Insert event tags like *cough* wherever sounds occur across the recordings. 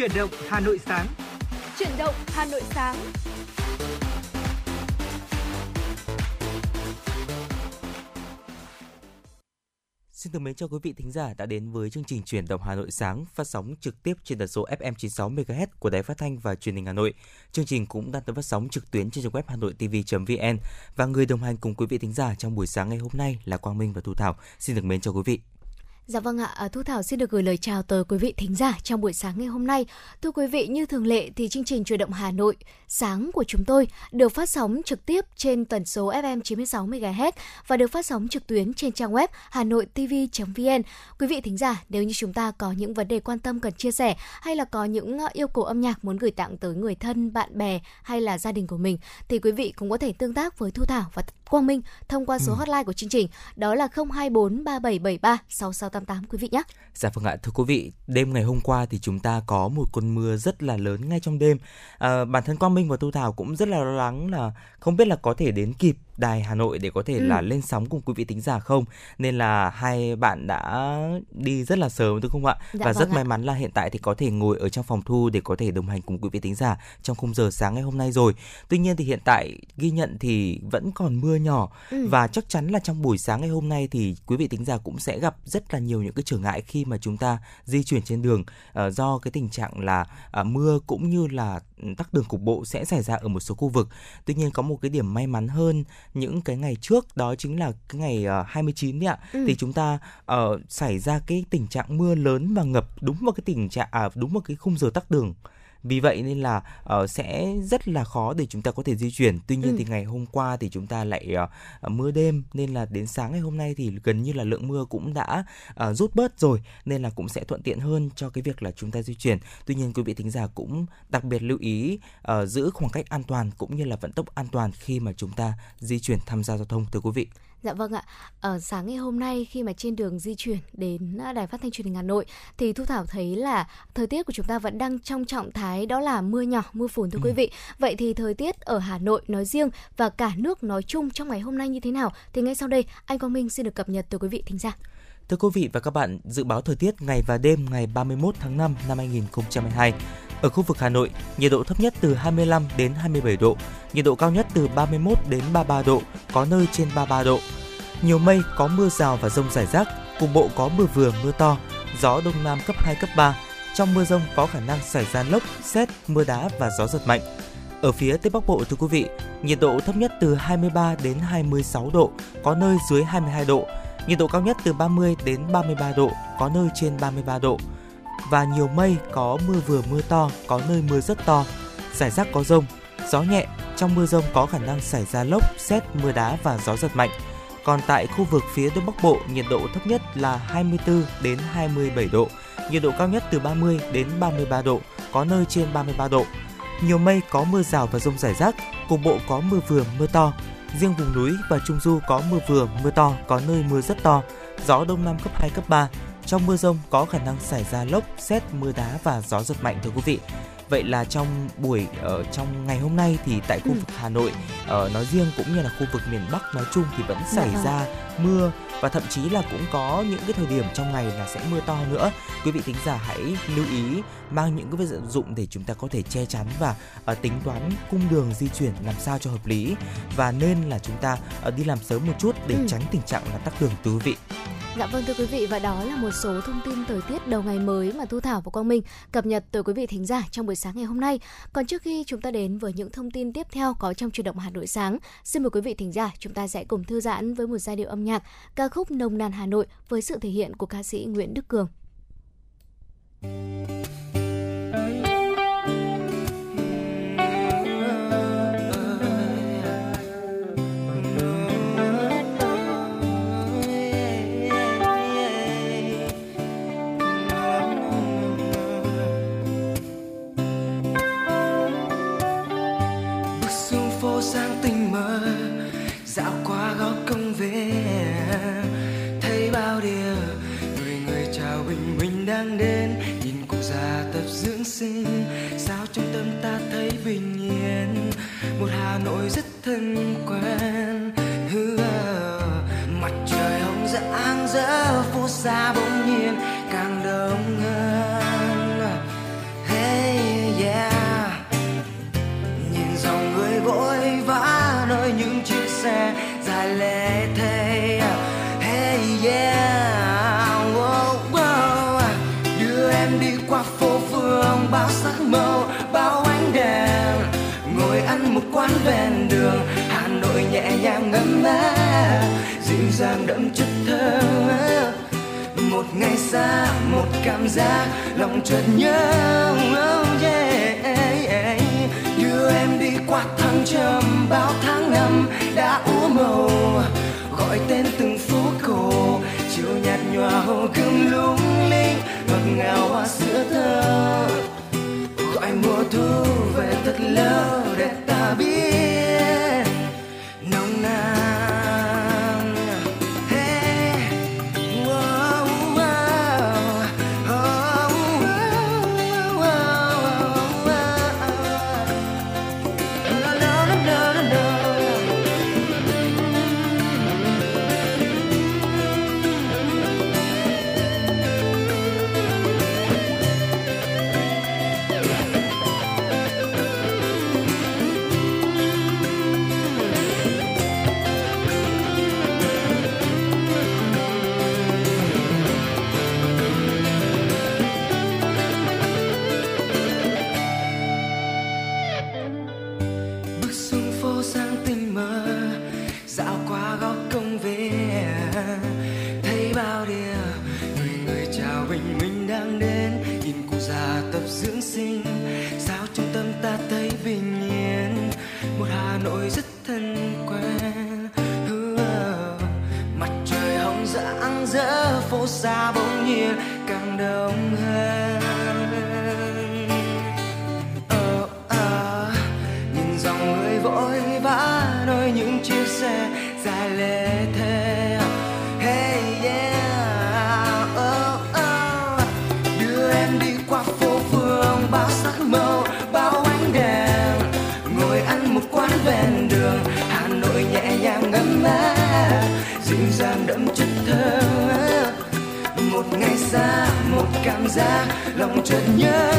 Chuyển động Hà Nội sáng. Chuyển động Hà Nội sáng. Xin thân mến chào quý vị thính giả đã đến với chương trình Chuyển động Hà Nội sáng phát sóng trực tiếp trên tần số FM 96 MHz của Đài Phát thanh và Truyền hình Hà Nội. Chương trình cũng đang được phát sóng trực tuyến trên trang web hanoitv.vn và người đồng hành cùng quý vị thính giả trong buổi sáng ngày hôm nay là Quang Minh và Thu Thảo. Xin được mến chào quý vị. Dạ vâng ạ, à, Thu Thảo xin được gửi lời chào tới quý vị thính giả trong buổi sáng ngày hôm nay. Thưa quý vị, như thường lệ thì chương trình Truyền động Hà Nội sáng của chúng tôi được phát sóng trực tiếp trên tần số FM 96 MHz và được phát sóng trực tuyến trên trang web hanoitv.vn. Quý vị thính giả, nếu như chúng ta có những vấn đề quan tâm cần chia sẻ hay là có những ờ, yêu cầu âm nhạc muốn gửi tặng tới người thân, bạn bè hay là gia đình của mình thì quý vị cũng có thể tương tác với Thu Thảo và Quang Minh thông qua số ừ. hotline của chương trình đó là 024 3773 6688 quý vị nhé. Dạ vâng ạ, thưa quý vị, đêm ngày hôm qua thì chúng ta có một cơn mưa rất là lớn ngay trong đêm. À, bản thân Quang Minh và Thu Thảo cũng rất là lo lắng là không biết là có thể đến kịp đài Hà Nội để có thể ừ. là lên sóng cùng quý vị tính giả không nên là hai bạn đã đi rất là sớm đúng không ạ dạ, và vâng rất ạ. may mắn là hiện tại thì có thể ngồi ở trong phòng thu để có thể đồng hành cùng quý vị tính giả trong khung giờ sáng ngày hôm nay rồi tuy nhiên thì hiện tại ghi nhận thì vẫn còn mưa nhỏ ừ. và chắc chắn là trong buổi sáng ngày hôm nay thì quý vị tính giả cũng sẽ gặp rất là nhiều những cái trở ngại khi mà chúng ta di chuyển trên đường uh, do cái tình trạng là uh, mưa cũng như là tắc đường cục bộ sẽ xảy ra ở một số khu vực. Tuy nhiên có một cái điểm may mắn hơn những cái ngày trước đó chính là cái ngày uh, 29 đấy ạ. Ừ. Thì chúng ta uh, xảy ra cái tình trạng mưa lớn và ngập đúng vào cái tình trạng à, đúng vào cái khung giờ tắc đường vì vậy nên là uh, sẽ rất là khó để chúng ta có thể di chuyển. Tuy nhiên ừ. thì ngày hôm qua thì chúng ta lại uh, mưa đêm nên là đến sáng ngày hôm nay thì gần như là lượng mưa cũng đã uh, rút bớt rồi nên là cũng sẽ thuận tiện hơn cho cái việc là chúng ta di chuyển. Tuy nhiên quý vị thính giả cũng đặc biệt lưu ý uh, giữ khoảng cách an toàn cũng như là vận tốc an toàn khi mà chúng ta di chuyển tham gia giao thông thưa quý vị Dạ vâng ạ. Ở sáng ngày hôm nay khi mà trên đường di chuyển đến à, đài phát thanh truyền hình Hà Nội thì Thu Thảo thấy là thời tiết của chúng ta vẫn đang trong trạng thái đó là mưa nhỏ, mưa phùn thưa ừ. quý vị. Vậy thì thời tiết ở Hà Nội nói riêng và cả nước nói chung trong ngày hôm nay như thế nào thì ngay sau đây anh Quang Minh xin được cập nhật từ quý vị thính giả. Thưa quý vị và các bạn, dự báo thời tiết ngày và đêm ngày 31 tháng 5 năm 2022. Ở khu vực Hà Nội, nhiệt độ thấp nhất từ 25 đến 27 độ, nhiệt độ cao nhất từ 31 đến 33 độ, có nơi trên 33 độ. Nhiều mây, có mưa rào và rông rải rác, cục bộ có mưa vừa mưa to, gió đông nam cấp 2 cấp 3. Trong mưa rông có khả năng xảy ra lốc, xét, mưa đá và gió giật mạnh. Ở phía Tây Bắc Bộ thưa quý vị, nhiệt độ thấp nhất từ 23 đến 26 độ, có nơi dưới 22 độ. Nhiệt độ cao nhất từ 30 đến 33 độ, có nơi trên 33 độ và nhiều mây có mưa vừa mưa to, có nơi mưa rất to, rải rác có rông, gió nhẹ, trong mưa rông có khả năng xảy ra lốc, xét, mưa đá và gió giật mạnh. Còn tại khu vực phía Đông Bắc Bộ, nhiệt độ thấp nhất là 24 đến 27 độ, nhiệt độ cao nhất từ 30 đến 33 độ, có nơi trên 33 độ. Nhiều mây có mưa rào và rông rải rác, cục bộ có mưa vừa mưa to. Riêng vùng núi và Trung Du có mưa vừa mưa to, có nơi mưa rất to, gió đông nam cấp 2 cấp 3, trong mưa rông có khả năng xảy ra lốc, xét, mưa đá và gió giật mạnh thưa quý vị. Vậy là trong buổi ở trong ngày hôm nay thì tại khu ừ. vực Hà Nội ở nói riêng cũng như là khu vực miền Bắc nói chung thì vẫn dạ xảy vâng. ra mưa và thậm chí là cũng có những cái thời điểm trong ngày là sẽ mưa to nữa. Quý vị thính giả hãy lưu ý mang những cái vật dụng để chúng ta có thể che chắn và uh, tính toán cung đường di chuyển làm sao cho hợp lý và nên là chúng ta uh, đi làm sớm một chút để ừ. tránh tình trạng là tắc đường quý vị. Dạ vâng thưa quý vị và đó là một số thông tin thời tiết đầu ngày mới mà Thu Thảo và Quang Minh cập nhật tới quý vị thính giả trong buổi sáng ngày hôm nay. Còn trước khi chúng ta đến với những thông tin tiếp theo có trong truyền động Hà Nội sáng, xin mời quý vị thính giả chúng ta sẽ cùng thư giãn với một giai điệu âm nhạc ca khúc Nồng nàn Hà Nội với sự thể hiện của ca sĩ Nguyễn Đức Cường. xinh sao trong tâm ta thấy bình yên? Một hà nội rất thân quen. Mặt trời hồng rạng rỡ, phố xa bỗng nhiên càng đông hơn. Hey, yeah. Nhìn dòng người vội vã, nơi những chiếc xe dài lẻ bao sắc màu, bao ánh đèn. Ngồi ăn một quán ven đường, hà nội nhẹ nhàng ngấm mát dịu dàng đậm chất thơ một ngày xa, một cảm giác lòng chợt nhớ. Oh yeah. đưa em đi qua thăng trầm, bao tháng năm. Dàng chất thơ. Một ngày xa, một cảm giác lòng chợt nhớ.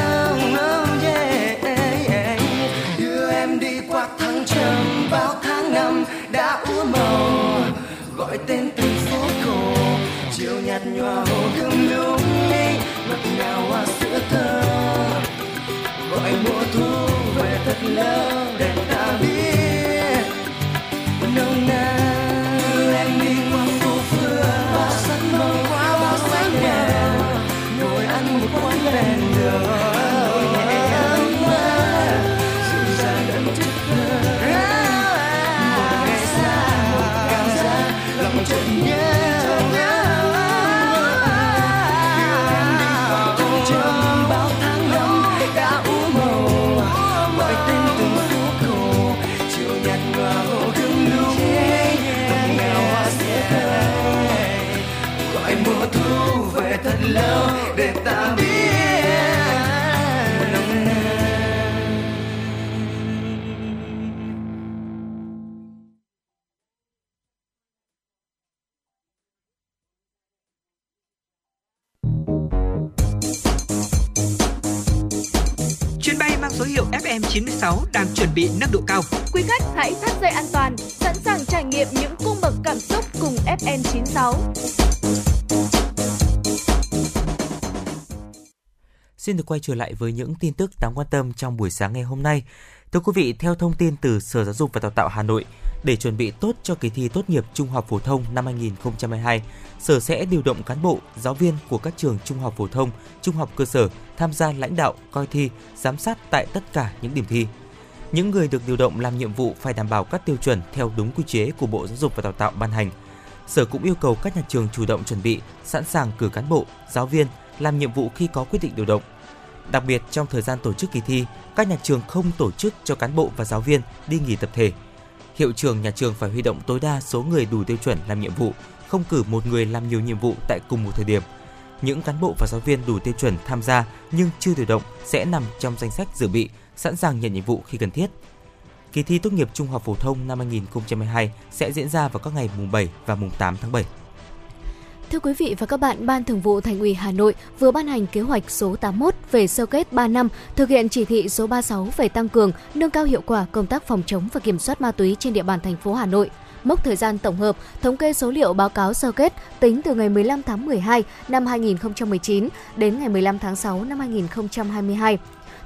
Oh yeah. đưa em đi qua tháng trầm, bao tháng năm đã úa màu gọi tên từng phố cổ, chiều nhạt nhòa hồ gươm lung linh ngọt ngào hoa sữa thơ gọi mùa thu về thật lâu để 96 đang chuẩn bị nâng độ cao. Quý khách hãy thắt dây an toàn, sẵn sàng trải nghiệm những cung bậc cảm xúc cùng FN96. Xin được quay trở lại với những tin tức đáng quan tâm trong buổi sáng ngày hôm nay. Thưa quý vị, theo thông tin từ Sở Giáo dục và Đào tạo Hà Nội, để chuẩn bị tốt cho kỳ thi tốt nghiệp trung học phổ thông năm 2022, Sở sẽ điều động cán bộ, giáo viên của các trường trung học phổ thông, trung học cơ sở tham gia lãnh đạo, coi thi, giám sát tại tất cả những điểm thi. Những người được điều động làm nhiệm vụ phải đảm bảo các tiêu chuẩn theo đúng quy chế của Bộ Giáo dục và Đào tạo ban hành. Sở cũng yêu cầu các nhà trường chủ động chuẩn bị, sẵn sàng cử cán bộ, giáo viên làm nhiệm vụ khi có quyết định điều động. Đặc biệt trong thời gian tổ chức kỳ thi, các nhà trường không tổ chức cho cán bộ và giáo viên đi nghỉ tập thể. Hiệu trưởng nhà trường phải huy động tối đa số người đủ tiêu chuẩn làm nhiệm vụ, không cử một người làm nhiều nhiệm vụ tại cùng một thời điểm. Những cán bộ và giáo viên đủ tiêu chuẩn tham gia nhưng chưa điều động sẽ nằm trong danh sách dự bị, sẵn sàng nhận nhiệm vụ khi cần thiết. Kỳ thi tốt nghiệp trung học phổ thông năm 2022 sẽ diễn ra vào các ngày mùng 7 và mùng 8 tháng 7. Thưa quý vị và các bạn, Ban Thường vụ Thành ủy Hà Nội vừa ban hành kế hoạch số 81 về sơ kết 3 năm thực hiện chỉ thị số 36 về tăng cường, nâng cao hiệu quả công tác phòng chống và kiểm soát ma túy trên địa bàn thành phố Hà Nội mốc thời gian tổng hợp, thống kê số liệu báo cáo sơ kết tính từ ngày 15 tháng 12 năm 2019 đến ngày 15 tháng 6 năm 2022.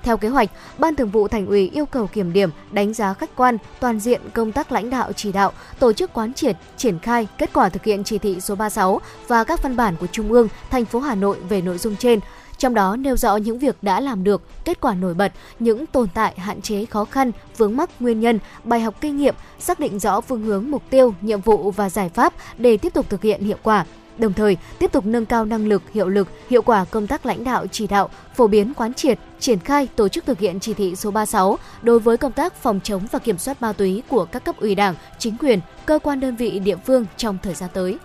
Theo kế hoạch, Ban Thường vụ Thành ủy yêu cầu kiểm điểm, đánh giá khách quan, toàn diện công tác lãnh đạo chỉ đạo, tổ chức quán triệt, triển khai kết quả thực hiện chỉ thị số 36 và các văn bản của Trung ương, thành phố Hà Nội về nội dung trên, trong đó nêu rõ những việc đã làm được, kết quả nổi bật, những tồn tại, hạn chế, khó khăn, vướng mắc, nguyên nhân, bài học kinh nghiệm, xác định rõ phương hướng, mục tiêu, nhiệm vụ và giải pháp để tiếp tục thực hiện hiệu quả đồng thời tiếp tục nâng cao năng lực, hiệu lực, hiệu quả công tác lãnh đạo chỉ đạo, phổ biến quán triệt, triển khai tổ chức thực hiện chỉ thị số 36 đối với công tác phòng chống và kiểm soát ma túy của các cấp ủy Đảng, chính quyền, cơ quan đơn vị địa phương trong thời gian tới.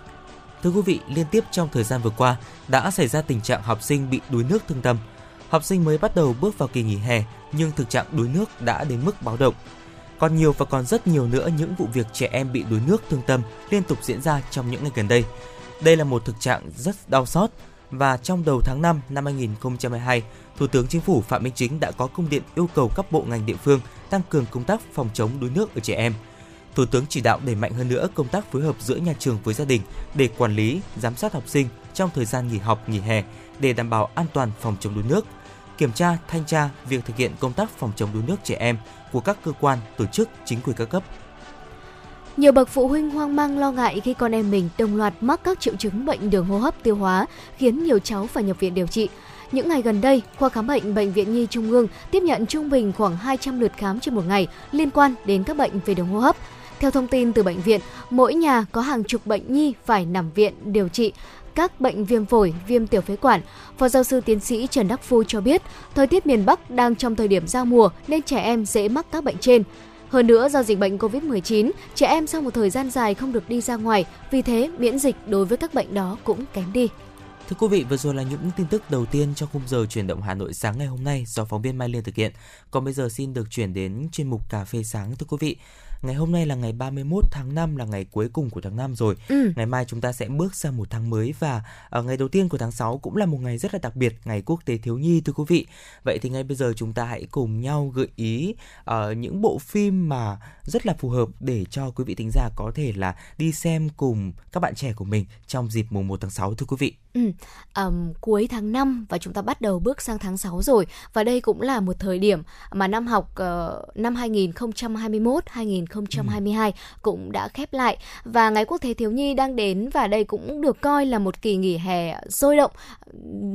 Thưa quý vị, liên tiếp trong thời gian vừa qua đã xảy ra tình trạng học sinh bị đuối nước thương tâm. Học sinh mới bắt đầu bước vào kỳ nghỉ hè nhưng thực trạng đuối nước đã đến mức báo động. Còn nhiều và còn rất nhiều nữa những vụ việc trẻ em bị đuối nước thương tâm liên tục diễn ra trong những ngày gần đây. Đây là một thực trạng rất đau xót và trong đầu tháng 5 năm 2022, Thủ tướng Chính phủ Phạm Minh Chính đã có công điện yêu cầu các bộ ngành địa phương tăng cường công tác phòng chống đuối nước ở trẻ em. Thủ tướng chỉ đạo đẩy mạnh hơn nữa công tác phối hợp giữa nhà trường với gia đình để quản lý, giám sát học sinh trong thời gian nghỉ học, nghỉ hè để đảm bảo an toàn phòng chống đuối nước, kiểm tra, thanh tra việc thực hiện công tác phòng chống đuối nước trẻ em của các cơ quan, tổ chức, chính quyền các cấp nhiều bậc phụ huynh hoang mang lo ngại khi con em mình đồng loạt mắc các triệu chứng bệnh đường hô hấp tiêu hóa, khiến nhiều cháu phải nhập viện điều trị. Những ngày gần đây, khoa khám bệnh Bệnh viện Nhi Trung ương tiếp nhận trung bình khoảng 200 lượt khám trên một ngày liên quan đến các bệnh về đường hô hấp. Theo thông tin từ bệnh viện, mỗi nhà có hàng chục bệnh nhi phải nằm viện điều trị các bệnh viêm phổi, viêm tiểu phế quản. Phó giáo sư tiến sĩ Trần Đắc Phu cho biết, thời tiết miền Bắc đang trong thời điểm giao mùa nên trẻ em dễ mắc các bệnh trên. Hơn nữa do dịch bệnh COVID-19, trẻ em sau một thời gian dài không được đi ra ngoài, vì thế miễn dịch đối với các bệnh đó cũng kém đi. Thưa quý vị, vừa rồi là những tin tức đầu tiên trong khung giờ chuyển động Hà Nội sáng ngày hôm nay do phóng viên Mai Liên thực hiện. Còn bây giờ xin được chuyển đến chuyên mục cà phê sáng thưa quý vị. Ngày hôm nay là ngày 31 tháng 5 là ngày cuối cùng của tháng 5 rồi. Ừ. Ngày mai chúng ta sẽ bước sang một tháng mới và ở ờ, ngày đầu tiên của tháng 6 cũng là một ngày rất là đặc biệt, ngày quốc tế thiếu nhi thưa quý vị. Vậy thì ngay bây giờ chúng ta hãy cùng nhau gợi ý uh, những bộ phim mà rất là phù hợp để cho quý vị thính giả có thể là đi xem cùng các bạn trẻ của mình trong dịp mùng 1 tháng 6 thưa quý vị. Ừ, um, cuối tháng 5 và chúng ta bắt đầu bước sang tháng 6 rồi và đây cũng là một thời điểm mà năm học uh, năm 2021 2022 ừ. cũng đã khép lại và ngày quốc tế thiếu nhi đang đến và đây cũng được coi là một kỳ nghỉ hè sôi động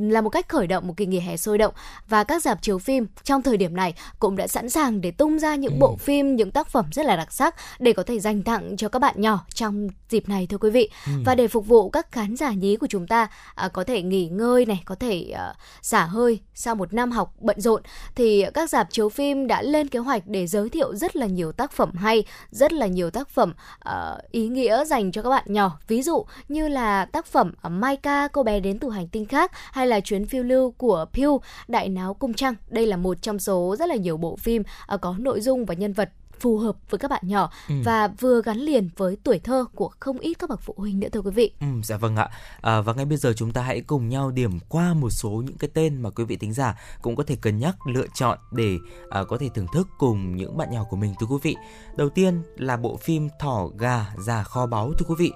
là một cách khởi động một kỳ nghỉ hè sôi động và các dạp chiếu phim trong thời điểm này cũng đã sẵn sàng để tung ra những ừ. bộ phim những tác phẩm rất là đặc sắc để có thể dành tặng cho các bạn nhỏ trong dịp này thưa quý vị ừ. và để phục vụ các khán giả nhí của chúng ta à, có thể nghỉ ngơi này có thể à, xả hơi sau một năm học bận rộn. Thì các dạp chiếu phim đã lên kế hoạch để giới thiệu rất là nhiều tác phẩm hay rất là nhiều tác phẩm à, ý nghĩa dành cho các bạn nhỏ. Ví dụ như là tác phẩm à, Mai Ca cô bé đến từ hành tinh khác hay là chuyến phiêu lưu của Pew đại náo cung trăng. Đây là một trong số rất là nhiều bộ phim à, có nội dung và nhân vật phù hợp với các bạn nhỏ ừ. và vừa gắn liền với tuổi thơ của không ít các bậc phụ huynh nữa thưa quý vị. Ừ, dạ vâng ạ. À, và ngay bây giờ chúng ta hãy cùng nhau điểm qua một số những cái tên mà quý vị tính giả cũng có thể cân nhắc lựa chọn để à, có thể thưởng thức cùng những bạn nhỏ của mình thưa quý vị. Đầu tiên là bộ phim Thỏ gà già kho báu thưa quý vị.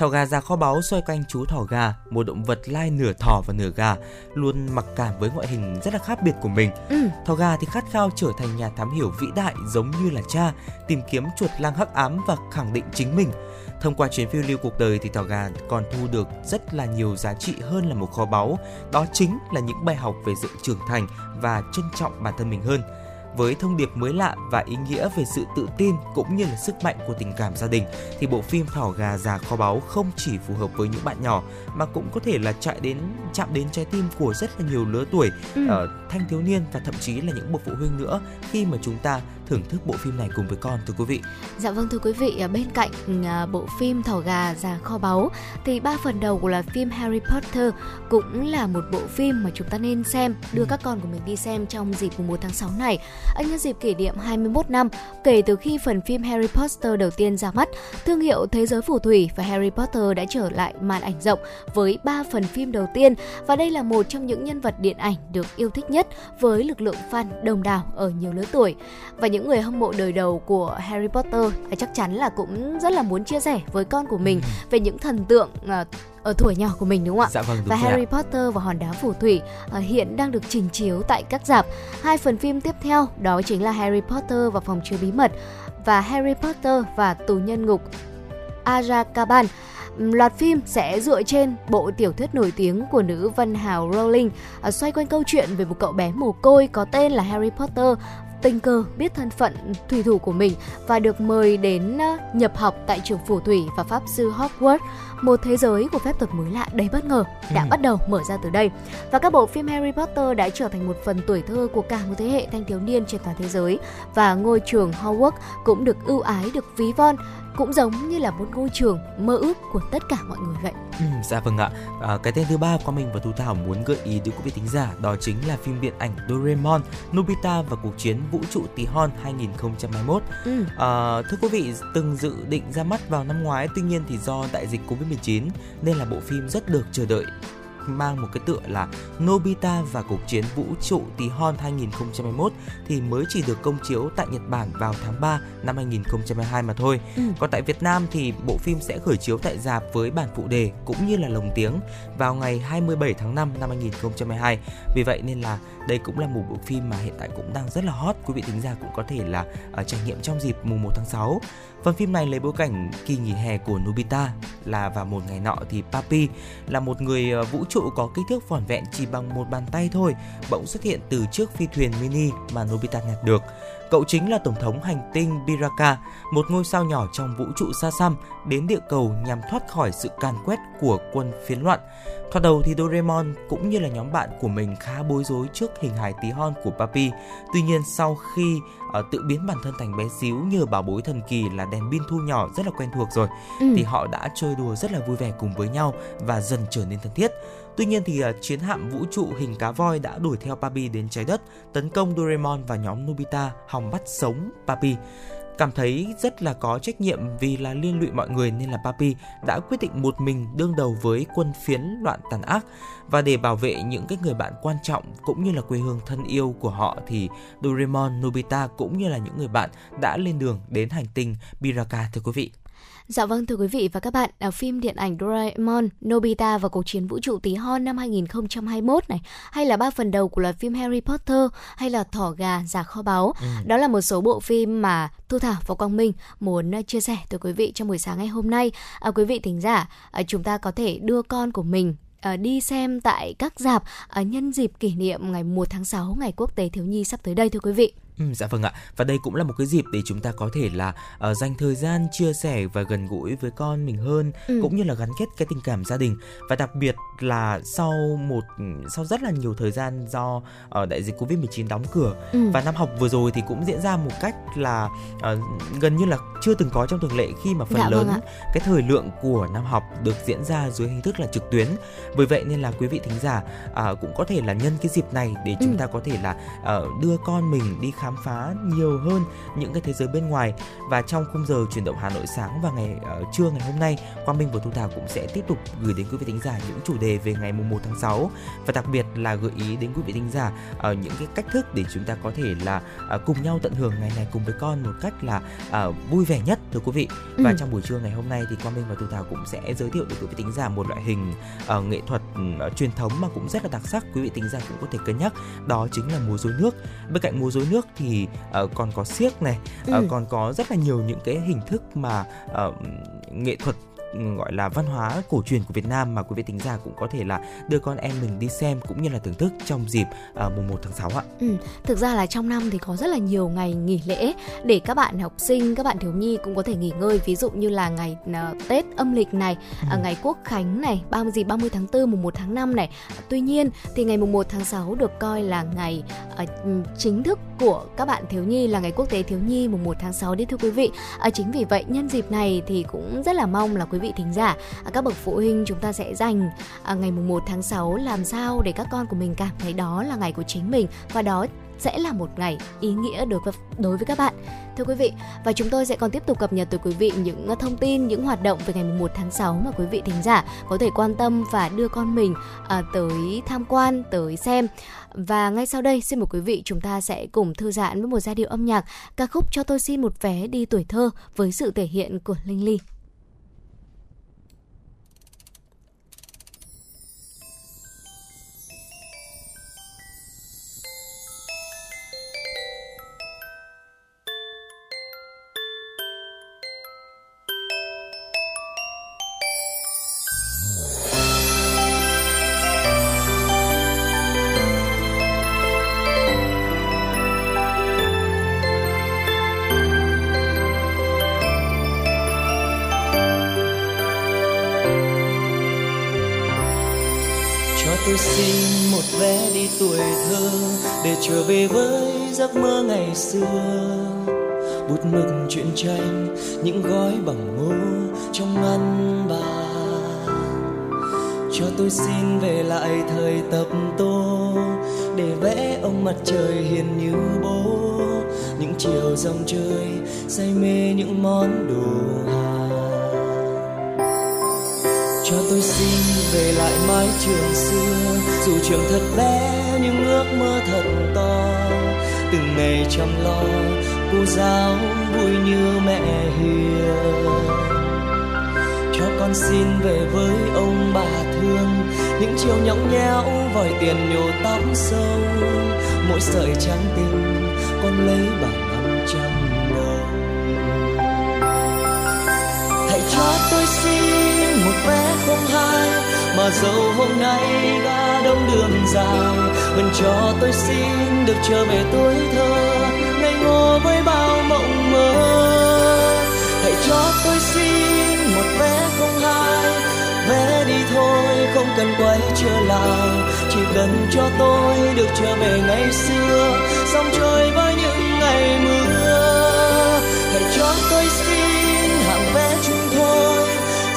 Thỏ gà già kho báu xoay quanh chú thỏ gà, một động vật lai nửa thỏ và nửa gà, luôn mặc cảm với ngoại hình rất là khác biệt của mình. Ừ. Thỏ gà thì khát khao trở thành nhà thám hiểu vĩ đại giống như là cha, tìm kiếm chuột lang hắc ám và khẳng định chính mình. Thông qua chuyến phiêu lưu cuộc đời thì Thỏ Gà còn thu được rất là nhiều giá trị hơn là một kho báu. Đó chính là những bài học về sự trưởng thành và trân trọng bản thân mình hơn với thông điệp mới lạ và ý nghĩa về sự tự tin cũng như là sức mạnh của tình cảm gia đình thì bộ phim Thỏ gà già kho báu không chỉ phù hợp với những bạn nhỏ mà cũng có thể là chạy đến chạm đến trái tim của rất là nhiều lứa tuổi ừ. uh, thanh thiếu niên và thậm chí là những bậc phụ huynh nữa khi mà chúng ta thưởng thức bộ phim này cùng với con thưa quý vị. Dạ vâng thưa quý vị, bên cạnh à, bộ phim Thỏ gà già kho báu thì ba phần đầu của là phim Harry Potter cũng là một bộ phim mà chúng ta nên xem, đưa ừ. các con của mình đi xem trong dịp mùng 1 tháng 6 này. nhân dịp kỷ niệm 21 năm kể từ khi phần phim Harry Potter đầu tiên ra mắt, thương hiệu Thế giới phù thủy và Harry Potter đã trở lại màn ảnh rộng với 3 phần phim đầu tiên và đây là một trong những nhân vật điện ảnh được yêu thích nhất với lực lượng fan đông đảo ở nhiều lứa tuổi. Và những người hâm mộ đời đầu của Harry Potter chắc chắn là cũng rất là muốn chia sẻ với con của mình ừ. về những thần tượng uh, ở tuổi nhỏ của mình đúng không ạ? Dạ vâng đúng Và Harry ạ. Potter và hòn đá phù thủy uh, hiện đang được trình chiếu tại các rạp. Hai phần phim tiếp theo đó chính là Harry Potter và phòng chứa bí mật và Harry Potter và tù nhân ngục Azkaban. Loạt phim sẽ dựa trên bộ tiểu thuyết nổi tiếng của nữ văn hào Rowling, uh, xoay quanh câu chuyện về một cậu bé mồ côi có tên là Harry Potter tình cờ biết thân phận thủy thủ của mình và được mời đến nhập học tại trường phù thủy và pháp sư Hogwarts. Một thế giới của phép thuật mới lạ đầy bất ngờ đã ừ. bắt đầu mở ra từ đây. Và các bộ phim Harry Potter đã trở thành một phần tuổi thơ của cả một thế hệ thanh thiếu niên trên toàn thế giới và ngôi trường Hogwarts cũng được ưu ái được ví von cũng giống như là một ngôi trường mơ ước của tất cả mọi người vậy. Ừ, dạ vâng ạ. À, cái tên thứ ba của mình và Thu Thảo muốn gợi ý đến quý vị thính giả đó chính là phim điện ảnh Doraemon, Nobita và cuộc chiến vũ trụ tí hon 2021. Ừ. À, thưa quý vị, từng dự định ra mắt vào năm ngoái, tuy nhiên thì do đại dịch Covid-19 nên là bộ phim rất được chờ đợi mang một cái tựa là Nobita và cuộc chiến vũ trụ tí hon 2021 thì mới chỉ được công chiếu tại Nhật Bản vào tháng 3 năm 2022 mà thôi. Ừ. Còn tại Việt Nam thì bộ phim sẽ khởi chiếu tại dạp với bản phụ đề cũng như là lồng tiếng vào ngày 27 tháng 5 năm 2022. Vì vậy nên là đây cũng là một bộ phim mà hiện tại cũng đang rất là hot quý vị thính giả cũng có thể là uh, trải nghiệm trong dịp mùng 1 tháng 6 Phần phim này lấy bối cảnh kỳ nghỉ hè của Nobita là vào một ngày nọ thì Papi là một người ờ, vũ trụ có kích thước vỏn vẹn chỉ bằng một bàn tay thôi, bỗng xuất hiện từ chiếc phi thuyền mini mà Nobita nhặt được. Cậu chính là tổng thống hành tinh Biraka, một ngôi sao nhỏ trong vũ trụ xa xăm đến địa cầu nhằm thoát khỏi sự càn quét của quân phiến loạn. Thoạt đầu thì Doraemon cũng như là nhóm bạn của mình khá bối rối trước hình hài tí hon của Papi. Tuy nhiên sau khi uh, tự biến bản thân thành bé xíu nhờ bảo bối thần kỳ là đèn pin thu nhỏ rất là quen thuộc rồi ừ. thì họ đã chơi đùa rất là vui vẻ cùng với nhau và dần trở nên thân thiết. Tuy nhiên thì uh, chiến hạm vũ trụ hình cá voi đã đuổi theo Papi đến trái đất, tấn công Doraemon và nhóm Nobita hòng bắt sống Papi cảm thấy rất là có trách nhiệm vì là liên lụy mọi người nên là Papi đã quyết định một mình đương đầu với quân phiến loạn tàn ác và để bảo vệ những cái người bạn quan trọng cũng như là quê hương thân yêu của họ thì Doraemon, Nobita cũng như là những người bạn đã lên đường đến hành tinh Biraka thưa quý vị. Dạ vâng thưa quý vị và các bạn, phim điện ảnh Doraemon, Nobita và cuộc chiến vũ trụ tí hon năm 2021 này, hay là ba phần đầu của loạt phim Harry Potter, hay là Thỏ gà giả kho báu. Ừ. Đó là một số bộ phim mà Thu Thảo và Quang Minh muốn uh, chia sẻ tới quý vị trong buổi sáng ngày hôm nay. À, quý vị thính giả, à, chúng ta có thể đưa con của mình À, đi xem tại các dạp à, nhân dịp kỷ niệm ngày 1 tháng 6 ngày quốc tế thiếu nhi sắp tới đây thưa quý vị. Ừ, dạ vâng ạ và đây cũng là một cái dịp để chúng ta có thể là uh, dành thời gian chia sẻ và gần gũi với con mình hơn ừ. cũng như là gắn kết cái tình cảm gia đình và đặc biệt là sau một sau rất là nhiều thời gian do uh, đại dịch covid 19 đóng cửa ừ. và năm học vừa rồi thì cũng diễn ra một cách là uh, gần như là chưa từng có trong thường lệ khi mà phần dạ, lớn vâng cái thời lượng của năm học được diễn ra dưới hình thức là trực tuyến bởi vậy nên là quý vị thính giả uh, cũng có thể là nhân cái dịp này để chúng ừ. ta có thể là uh, đưa con mình đi khám khám phá nhiều hơn những cái thế giới bên ngoài. Và trong khung giờ chuyển động Hà Nội sáng và ngày uh, trưa ngày hôm nay Quang Minh và Thu Thảo cũng sẽ tiếp tục gửi đến quý vị thính giả những chủ đề về ngày mùng 1 tháng 6 và đặc biệt là gợi ý đến quý vị thính giả uh, những cái cách thức để chúng ta có thể là uh, cùng nhau tận hưởng ngày này cùng với con một cách là uh, vui vẻ nhất thưa quý vị. Và ừ. trong buổi trưa ngày hôm nay thì Quang Minh và Thu Thảo cũng sẽ giới thiệu đến quý vị thính giả một loại hình uh, nghệ thuật uh, truyền thống mà cũng rất là đặc sắc quý vị thính giả cũng có thể cân nhắc. Đó chính là múa rối nước. Bên cạnh múa rối nước thì uh, còn có siếc này uh, ừ. còn có rất là nhiều những cái hình thức mà uh, nghệ thuật gọi là văn hóa cổ truyền của Việt Nam mà quý vị tính giả cũng có thể là đưa con em mình đi xem cũng như là thưởng thức trong dịp uh, mùng 1 tháng 6 ạ. Ừ, thực ra là trong năm thì có rất là nhiều ngày nghỉ lễ để các bạn học sinh, các bạn thiếu nhi cũng có thể nghỉ ngơi ví dụ như là ngày uh, Tết âm lịch này, ừ. uh, ngày Quốc khánh này, 30 gì 30 tháng 4 mùng 1 tháng 5 này. Tuy nhiên thì ngày mùng 1 tháng 6 được coi là ngày uh, chính thức của các bạn thiếu nhi là ngày quốc tế thiếu nhi mùng 1 tháng 6 đấy thưa quý vị. Uh, chính vì vậy nhân dịp này thì cũng rất là mong là quý vị thính giả à, các bậc phụ huynh chúng ta sẽ dành à, ngày mùng 1 tháng 6 làm sao để các con của mình cảm thấy đó là ngày của chính mình và đó sẽ là một ngày ý nghĩa đối với đối với các bạn. Thưa quý vị, và chúng tôi sẽ còn tiếp tục cập nhật tới quý vị những à, thông tin, những hoạt động về ngày 1 tháng 6 mà quý vị thính giả có thể quan tâm và đưa con mình à, tới tham quan, tới xem. Và ngay sau đây xin mời quý vị chúng ta sẽ cùng thư giãn với một giai điệu âm nhạc ca khúc cho tôi xin một vé đi tuổi thơ với sự thể hiện của Linh Ly. Xin một vé đi tuổi thơ để trở về với giấc mơ ngày xưa. Bút mực chuyện tranh, những gói bằng ngô trong ngăn bàn. Cho tôi xin về lại thời tập tô, để vẽ ông mặt trời hiền như bố. Những chiều dòng chơi, say mê những món đồ hàng cho tôi xin về lại mái trường xưa. Dù trường thật bé, nhưng ước mơ thật to. Từng ngày chăm lo, cô giáo vui như mẹ hiền. Cho con xin về với ông bà thương. Những chiều nhõng nhẽo, vòi tiền nhổ tóc sâu. Mỗi sợi trắng tình con lấy bằng năm trăm đồng hãy cho tôi xin vé không hai, mà dẫu hôm nay đã đông đường dài, vẫn cho tôi xin được trở về tuổi thơ. Ngây ngô với bao mộng mơ, hãy cho tôi xin một vé không hai. Vé đi thôi, không cần quay trở lại, chỉ cần cho tôi được trở về ngày xưa. Sóng trôi với những ngày mưa, hãy cho tôi xin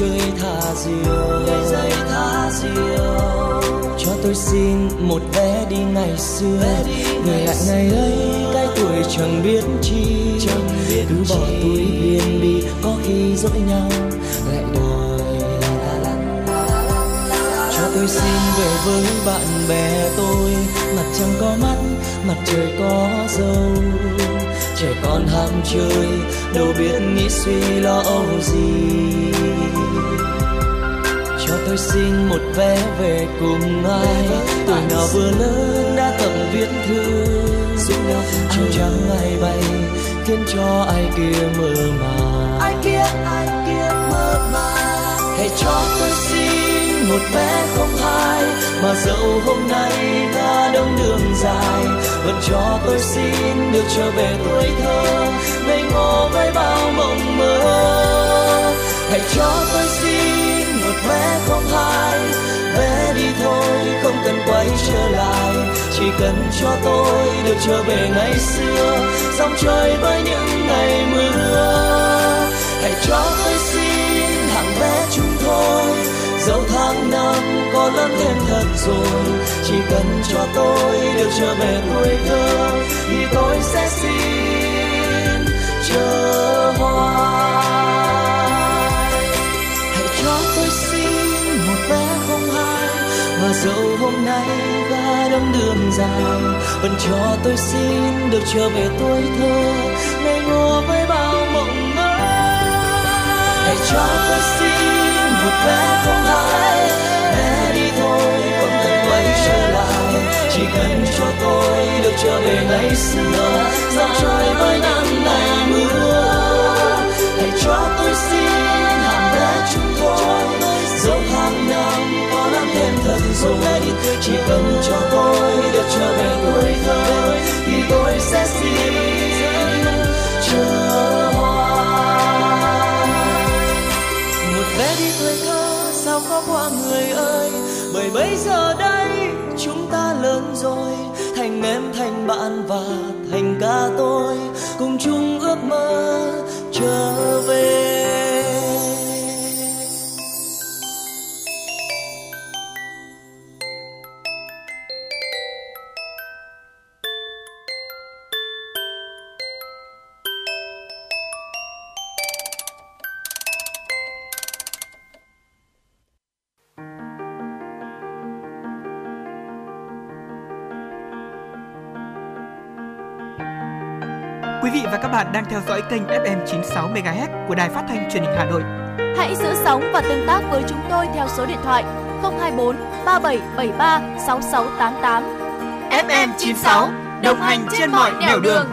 chơi thả diều. Nhảy dây thả diều. Cho tôi xin một vé đi ngày xưa. Về lại ngày ấy cái tuổi chẳng biết chi. Cứ bỏ túi biên đi có khi dỗi nhau. Lại đòi cho tôi xin về với bạn bè tôi. Mặt trăng có mắt mặt trời có dâu trẻ con ham chơi đâu biết nghĩ suy lo âu gì. Cho tôi xin một vé về cùng ai. Tuổi nào vừa lớn đã tập viết thư. Áo trắng ngày bay khiến cho ai kia mơ màng. Ai kia ai kia mơ màng. Hãy cho tôi xin một bé không hai, mà dẫu hôm nay đã đông đường dài, vẫn cho tôi xin được trở về tuổi thơ, ngây ngô với bao mộng mơ. Hãy cho tôi xin một bé không hai, bé đi thôi không cần quay trở lại, chỉ cần cho tôi được trở về ngày xưa, dòng trời với những ngày mưa. Hãy cho tôi xin rồi. Chỉ cần cho tôi được trở về tuổi thơ, thì tôi sẽ xin chờ hoài. Hãy cho tôi xin một vé không hai, mà dẫu hôm nay ga đông đường dài, vẫn cho tôi xin được trở về tuổi thơ. Ngây ngô với bao mộng mơ. Hãy cho tôi xin một vé không hai, bé đi thôi chỉ cần cho tôi được trở về ngày xưa. Dạo trời với năm ngày mưa hãy cho tôi xin hàng vé chúng tôi dẫu hàng năm có lắm thêm thật rồi chỉ cần cho tôi được trở về tuổi thơ, thì tôi sẽ xin chờ một vé đi tuổi thơ sao có qua người ơi, bởi bây giờ đây ta lớn rồi, thành em, thành bạn và thành ca tôi, cùng chung ước mơ trở về. Theo dõi kênh FM 96 MHz của đài phát thanh truyền hình Hà Nội. Hãy giữ sóng và tương tác với chúng tôi theo số điện thoại 024 3773 6688. FM 96 đồng hành trên mọi nẻo đường.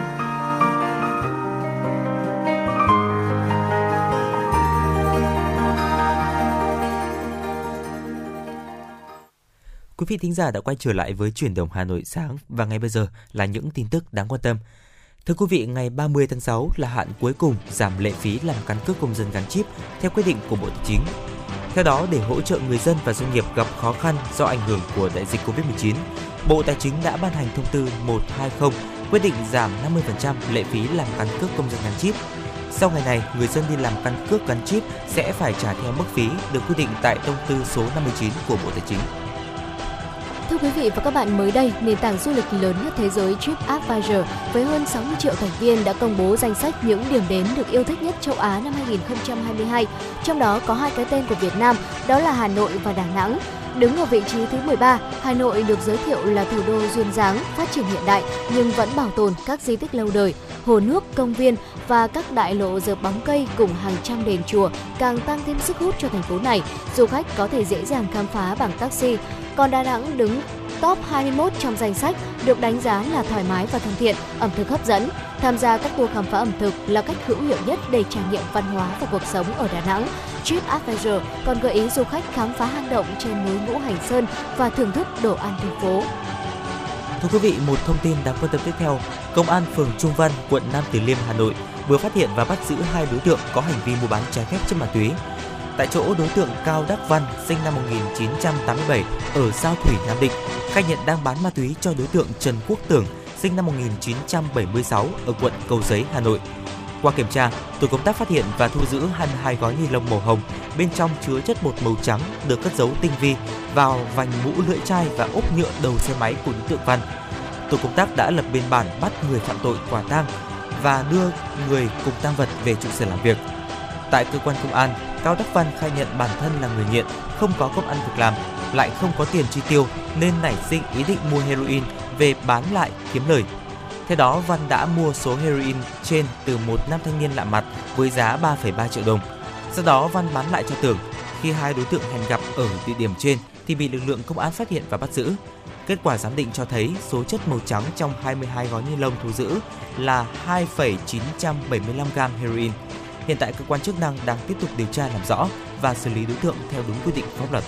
Quý vị thính giả đã quay trở lại với chuyển động Hà Nội sáng và ngay bây giờ là những tin tức đáng quan tâm. Thưa quý vị, ngày 30 tháng 6 là hạn cuối cùng giảm lệ phí làm căn cước công dân gắn chip theo quyết định của Bộ Tài chính. Theo đó, để hỗ trợ người dân và doanh nghiệp gặp khó khăn do ảnh hưởng của đại dịch Covid-19, Bộ Tài chính đã ban hành thông tư 120 quyết định giảm 50% lệ phí làm căn cước công dân gắn chip. Sau ngày này, người dân đi làm căn cước gắn chip sẽ phải trả theo mức phí được quy định tại thông tư số 59 của Bộ Tài chính. Thưa quý vị và các bạn, mới đây, nền tảng du lịch lớn nhất thế giới TripAdvisor với hơn 60 triệu thành viên đã công bố danh sách những điểm đến được yêu thích nhất châu Á năm 2022. Trong đó có hai cái tên của Việt Nam, đó là Hà Nội và Đà Nẵng. Đứng ở vị trí thứ 13, Hà Nội được giới thiệu là thủ đô duyên dáng, phát triển hiện đại nhưng vẫn bảo tồn các di tích lâu đời, hồ nước, công viên và các đại lộ dợp bóng cây cùng hàng trăm đền chùa càng tăng thêm sức hút cho thành phố này. Du khách có thể dễ dàng khám phá bằng taxi. Còn Đà Nẵng đứng top 21 trong danh sách được đánh giá là thoải mái và thân thiện, ẩm thực hấp dẫn. Tham gia các tour khám phá ẩm thực là cách hữu hiệu nhất để trải nghiệm văn hóa và cuộc sống ở Đà Nẵng. TripAdvisor còn gợi ý du khách khám phá hang động trên núi Ngũ Hành Sơn và thưởng thức đồ ăn thành phố. Thưa quý vị, một thông tin đáng quan tâm tiếp theo, Công an phường Trung Văn, quận Nam Từ Liêm, Hà Nội vừa phát hiện và bắt giữ hai đối tượng có hành vi mua bán trái phép chất ma túy. Tại chỗ, đối tượng Cao Đắc Văn, sinh năm 1987, ở Giao Thủy, Nam Định, khai nhận đang bán ma túy cho đối tượng Trần Quốc Tưởng, sinh năm 1976, ở quận Cầu Giấy, Hà Nội. Qua kiểm tra, tổ công tác phát hiện và thu giữ 22 gói ni lông màu hồng, bên trong chứa chất bột màu trắng được cất giấu tinh vi vào vành mũ lưỡi chai và ốp nhựa đầu xe máy của đối tượng Văn. Tổ công tác đã lập biên bản bắt người phạm tội quả tang và đưa người cùng tăng vật về trụ sở làm việc. Tại cơ quan công an, Cao Đắc Văn khai nhận bản thân là người nghiện, không có công ăn việc làm, lại không có tiền chi tiêu nên nảy sinh ý định mua heroin về bán lại kiếm lời. Theo đó, Văn đã mua số heroin trên từ một nam thanh niên lạ mặt với giá 3,3 triệu đồng. Sau đó Văn bán lại cho Tưởng. Khi hai đối tượng hẹn gặp ở địa điểm trên thì bị lực lượng công an phát hiện và bắt giữ. Kết quả giám định cho thấy số chất màu trắng trong 22 gói ni lông thu giữ là 2,975 gram heroin. Hiện tại cơ quan chức năng đang tiếp tục điều tra làm rõ và xử lý đối tượng theo đúng quy định pháp luật.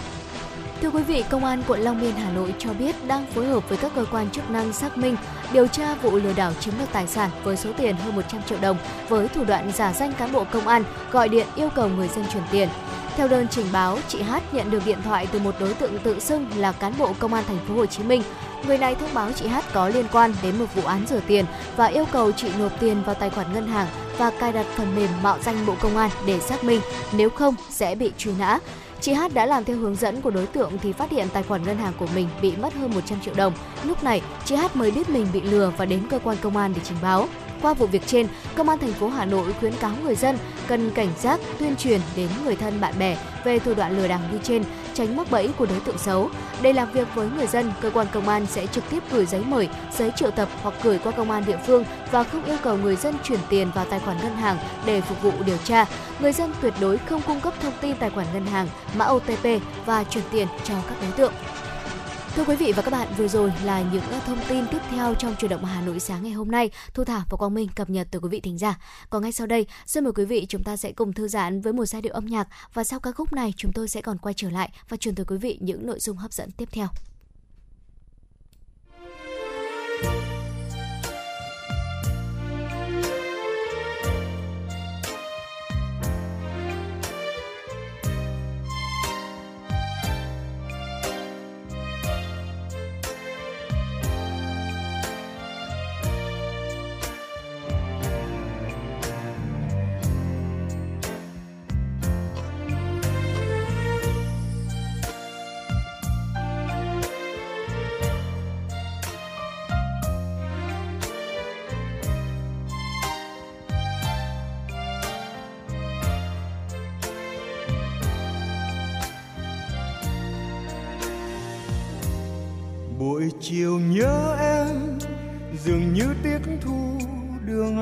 Thưa quý vị, Công an quận Long Biên Hà Nội cho biết đang phối hợp với các cơ quan chức năng xác minh, điều tra vụ lừa đảo chiếm đoạt tài sản với số tiền hơn 100 triệu đồng với thủ đoạn giả danh cán bộ công an gọi điện yêu cầu người dân chuyển tiền. Theo đơn trình báo, chị Hát nhận được điện thoại từ một đối tượng tự xưng là cán bộ công an thành phố Hồ Chí Minh. Người này thông báo chị Hát có liên quan đến một vụ án rửa tiền và yêu cầu chị nộp tiền vào tài khoản ngân hàng và cài đặt phần mềm mạo danh Bộ Công an để xác minh, nếu không sẽ bị truy nã. Chị Hát đã làm theo hướng dẫn của đối tượng thì phát hiện tài khoản ngân hàng của mình bị mất hơn 100 triệu đồng. Lúc này, chị Hát mới biết mình bị lừa và đến cơ quan công an để trình báo. Qua vụ việc trên, Công an thành phố Hà Nội khuyến cáo người dân cần cảnh giác tuyên truyền đến người thân bạn bè về thủ đoạn lừa đảo như trên tránh mắc bẫy của đối tượng xấu. Để làm việc với người dân, cơ quan công an sẽ trực tiếp gửi giấy mời, giấy triệu tập hoặc gửi qua công an địa phương và không yêu cầu người dân chuyển tiền vào tài khoản ngân hàng để phục vụ điều tra. Người dân tuyệt đối không cung cấp thông tin tài khoản ngân hàng, mã OTP và chuyển tiền cho các đối tượng. Thưa quý vị và các bạn, vừa rồi là những ờ, thông tin tiếp theo trong chuyển động Hà Nội sáng ngày hôm nay. Thu Thảo và Quang Minh cập nhật từ quý vị thính giả. Còn ngay sau đây, xin mời quý vị chúng ta sẽ cùng thư giãn với một giai điệu âm nhạc và sau ca khúc này chúng tôi sẽ còn quay trở lại và truyền tới quý vị những nội dung hấp dẫn tiếp theo.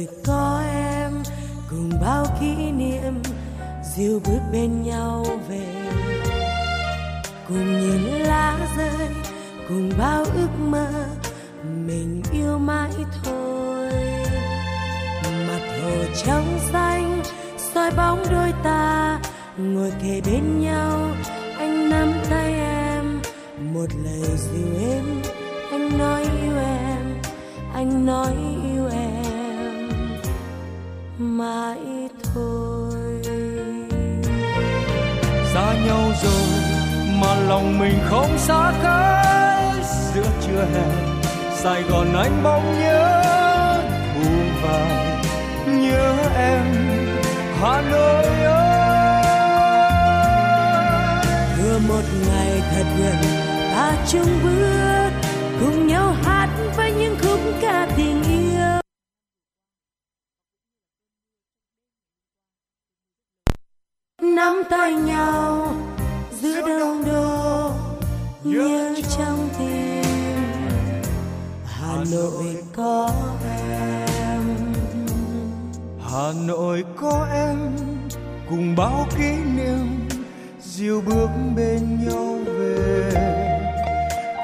hà có em, cùng bao kỷ niệm, dìu bước bên nhau về. Cùng nhìn lá rơi, cùng bao ước mơ, mình yêu mãi thôi. Mặt hồ trong xanh, soi bóng đôi ta, ngồi kề bên nhau, anh nắm tay em. Một lời dịu êm, anh nói yêu em, anh nói yêu em mãi thôi. Xa nhau rồi mà lòng mình không xa cách. Giữa trưa hè sài gòn anh bỗng nhớ buồn vào. Nhớ em hà nội ơi. Vừa một ngày thật gần ta chung bước cùng nhau hát nắm tay nhau giữa đông đô nhớ trong tim. hà nội có em. Hà nội có em. Cùng bao kỷ niệm dìu bước bên nhau về.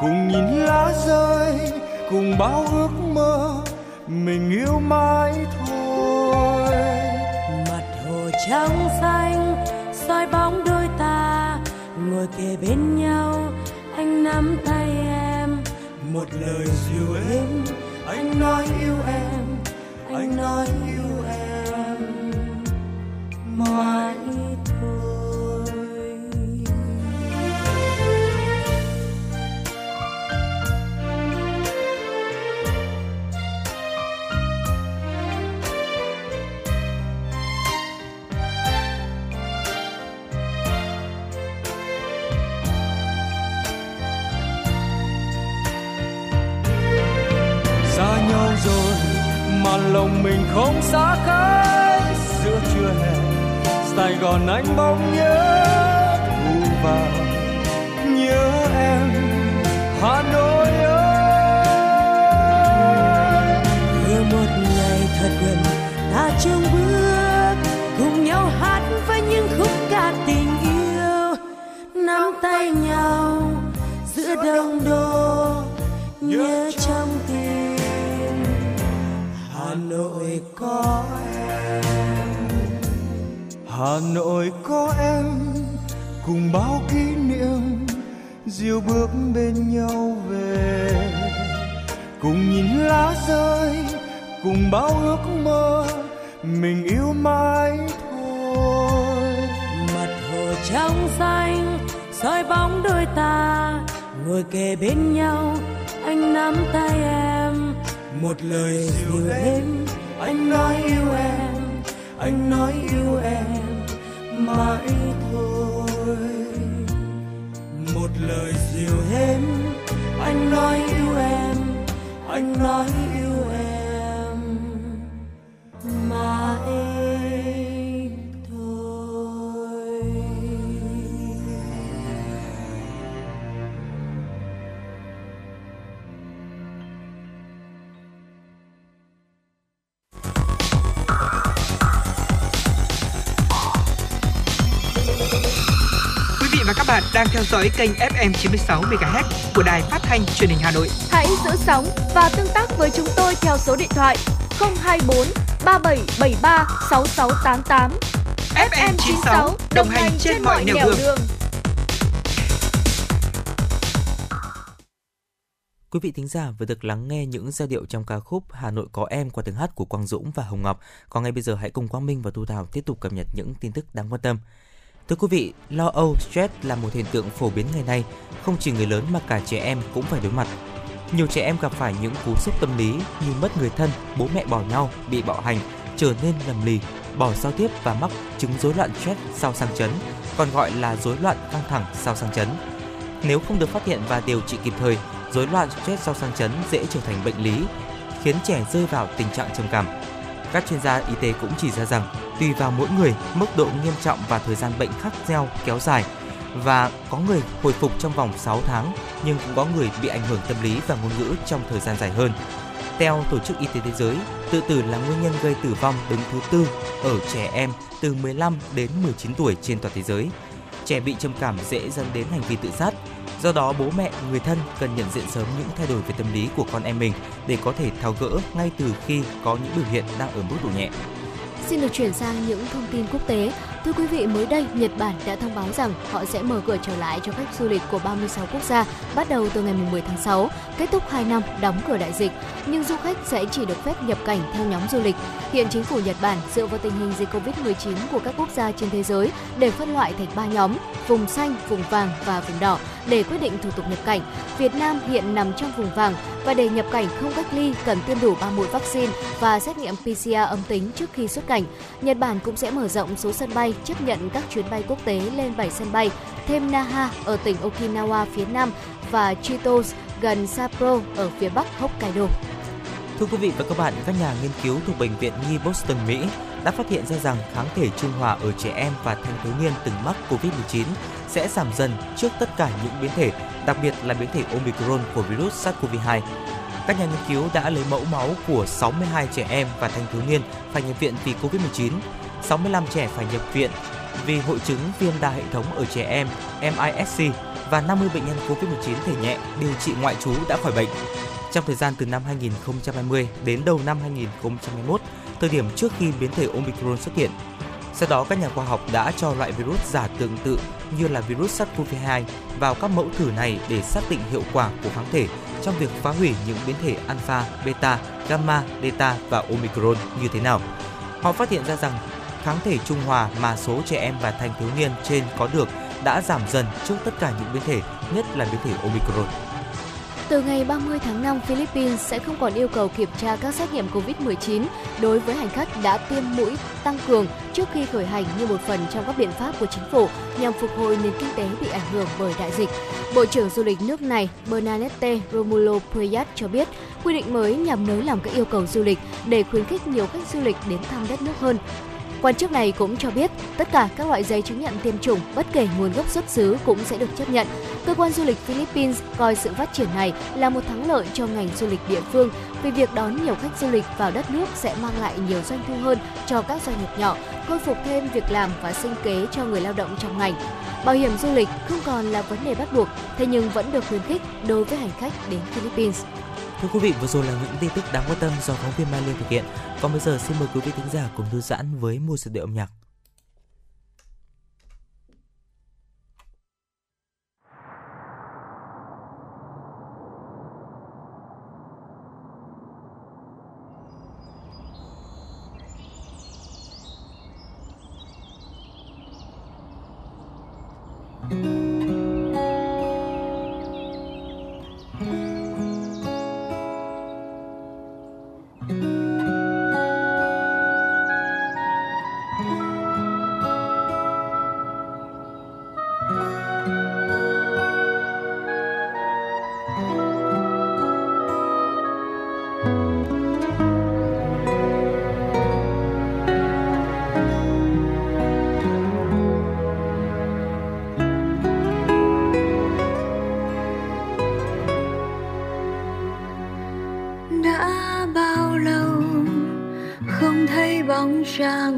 Cùng nhìn lá rơi cùng bao ước mơ mình yêu mãi thôi. Mặt hồ trắng xanh soi bóng đôi ta, ngồi kề bên nhau. Anh nắm tay em, một lời dịu êm. Anh nói yêu em, anh nói yêu em. Mãi mà lòng mình không xa cách giữa trưa hè, sài gòn anh bỗng nhớ thu vào. Nhớ em, hà nội ơi. Vừa một ngày thật gần, ta chung bước cùng nhau hát với những khúc ca tình yêu. Nắm tay nhau giữa đông đô, nhớ trong nội có em. Hà nội có em. Cùng bao kỷ niệm diều bước bên nhau về. Cùng nhìn lá rơi, cùng bao ước mơ, mình yêu mãi thôi. Mặt hồ trong xanh, soi bóng đôi ta, ngồi kề bên nhau, anh nắm tay em một lời dịu êm anh nói yêu em, anh nói yêu em mãi thôi. Một lời dịu êm anh nói yêu em, anh nói yêu em mãi đang theo dõi kênh FM 96 MHz của đài phát thanh truyền hình Hà Nội. Hãy giữ sóng và tương tác với chúng tôi theo số điện thoại 024 3773 6688. FM 96 đồng hành trên mọi nẻo đường. đường. Quý vị thính giả vừa được lắng nghe những giai điệu trong ca khúc Hà Nội có em qua tiếng hát của Quang Dũng và Hồng Ngọc. Còn ngay bây giờ hãy cùng Quang Minh và Thu Thảo tiếp tục cập nhật những tin tức đáng quan tâm. Thưa quý vị, lo âu, stress là một hiện tượng phổ biến ngày nay, không chỉ người lớn mà cả trẻ em cũng phải đối mặt. Nhiều trẻ em gặp phải những cú sốc tâm lý như mất người thân, bố mẹ bỏ nhau, bị bạo hành, trở nên lầm lì, bỏ giao tiếp và mắc chứng rối loạn stress sau sang chấn, còn gọi là rối loạn căng thẳng sau sang chấn. Nếu không được phát hiện và điều trị kịp thời, rối loạn stress sau sang chấn dễ trở thành bệnh lý, khiến trẻ rơi vào tình trạng trầm cảm. Các chuyên gia y tế cũng chỉ ra rằng tùy vào mỗi người, mức độ nghiêm trọng và thời gian bệnh khác nhau kéo dài và có người hồi phục trong vòng 6 tháng nhưng cũng có người bị ảnh hưởng tâm lý và ngôn ngữ trong thời gian dài hơn. Theo Tổ chức Y tế Thế giới, tự tử là nguyên nhân gây tử vong đứng thứ tư ở trẻ em từ 15 đến 19 tuổi trên toàn thế giới. Trẻ bị trầm cảm dễ dẫn đến hành vi tự sát. Do đó, bố mẹ, người thân cần nhận diện sớm những thay đổi về tâm lý của con em mình để có thể tháo gỡ ngay từ khi có những biểu hiện đang ở mức độ nhẹ. Xin được chuyển sang những thông tin quốc tế. Thưa quý vị, mới đây Nhật Bản đã thông báo rằng họ sẽ mở cửa trở lại cho khách du lịch của 36 quốc gia bắt đầu từ ngày 10 tháng 6, kết thúc 2 năm đóng cửa đại dịch. Nhưng du khách sẽ chỉ được phép nhập cảnh theo nhóm du lịch. Hiện chính phủ Nhật Bản dựa vào tình hình dịch Covid-19 của các quốc gia trên thế giới để phân loại thành 3 nhóm, vùng xanh, vùng vàng và vùng đỏ để quyết định thủ tục nhập cảnh. Việt Nam hiện nằm trong vùng vàng và để nhập cảnh không cách ly cần tiêm đủ 3 mũi vaccine và xét nghiệm PCR âm tính trước khi xuất cảnh. Nhật Bản cũng sẽ mở rộng số sân bay chấp nhận các chuyến bay quốc tế lên 7 sân bay, thêm Naha ở tỉnh Okinawa phía Nam và Chitos gần Sapporo ở phía Bắc Hokkaido. Thưa quý vị và các bạn, các nhà nghiên cứu thuộc Bệnh viện Nhi Boston, Mỹ đã phát hiện ra rằng kháng thể trung hòa ở trẻ em và thanh thiếu niên từng mắc COVID-19 sẽ giảm dần trước tất cả những biến thể, đặc biệt là biến thể Omicron của virus SARS-CoV-2. Các nhà nghiên cứu đã lấy mẫu máu của 62 trẻ em và thanh thiếu niên phải nhập viện vì COVID-19, 65 trẻ phải nhập viện vì hội chứng viêm đa hệ thống ở trẻ em MISC và 50 bệnh nhân COVID-19 thể nhẹ điều trị ngoại trú đã khỏi bệnh. Trong thời gian từ năm 2020 đến đầu năm 2021, thời điểm trước khi biến thể Omicron xuất hiện, sau đó các nhà khoa học đã cho loại virus giả tương tự như là virus SARS-CoV-2 vào các mẫu thử này để xác định hiệu quả của kháng thể trong việc phá hủy những biến thể alpha, beta, gamma, delta và omicron như thế nào. Họ phát hiện ra rằng kháng thể trung hòa mà số trẻ em và thanh thiếu niên trên có được đã giảm dần trước tất cả những biến thể, nhất là biến thể Omicron. Từ ngày 30 tháng 5, Philippines sẽ không còn yêu cầu kiểm tra các xét nghiệm COVID-19 đối với hành khách đã tiêm mũi tăng cường trước khi khởi hành như một phần trong các biện pháp của chính phủ nhằm phục hồi nền kinh tế bị ảnh hưởng bởi đại dịch. Bộ trưởng du lịch nước này Bernadette Romulo-Puyat cho biết quy định mới nhằm nới lỏng các yêu cầu du lịch để khuyến khích nhiều khách du lịch đến thăm đất nước hơn. Quan chức này cũng cho biết tất cả các loại giấy chứng nhận tiêm chủng bất kể nguồn gốc xuất xứ cũng sẽ được chấp nhận. Cơ quan du lịch Philippines coi sự phát triển này là một thắng lợi cho ngành du lịch địa phương vì việc đón nhiều khách du lịch vào đất nước sẽ mang lại nhiều doanh thu hơn cho các doanh nghiệp nhỏ, khôi phục thêm việc làm và sinh kế cho người lao động trong ngành. Bảo hiểm du lịch không còn là vấn đề bắt buộc, thế nhưng vẫn được khuyến khích đối với hành khách đến Philippines. Thưa quý vị, vừa rồi là những tin tức đáng quan tâm do phóng viên Mai Liên thực hiện. Còn bây giờ xin mời quý vị thính giả cùng thư giãn với một sự điệu âm nhạc. 上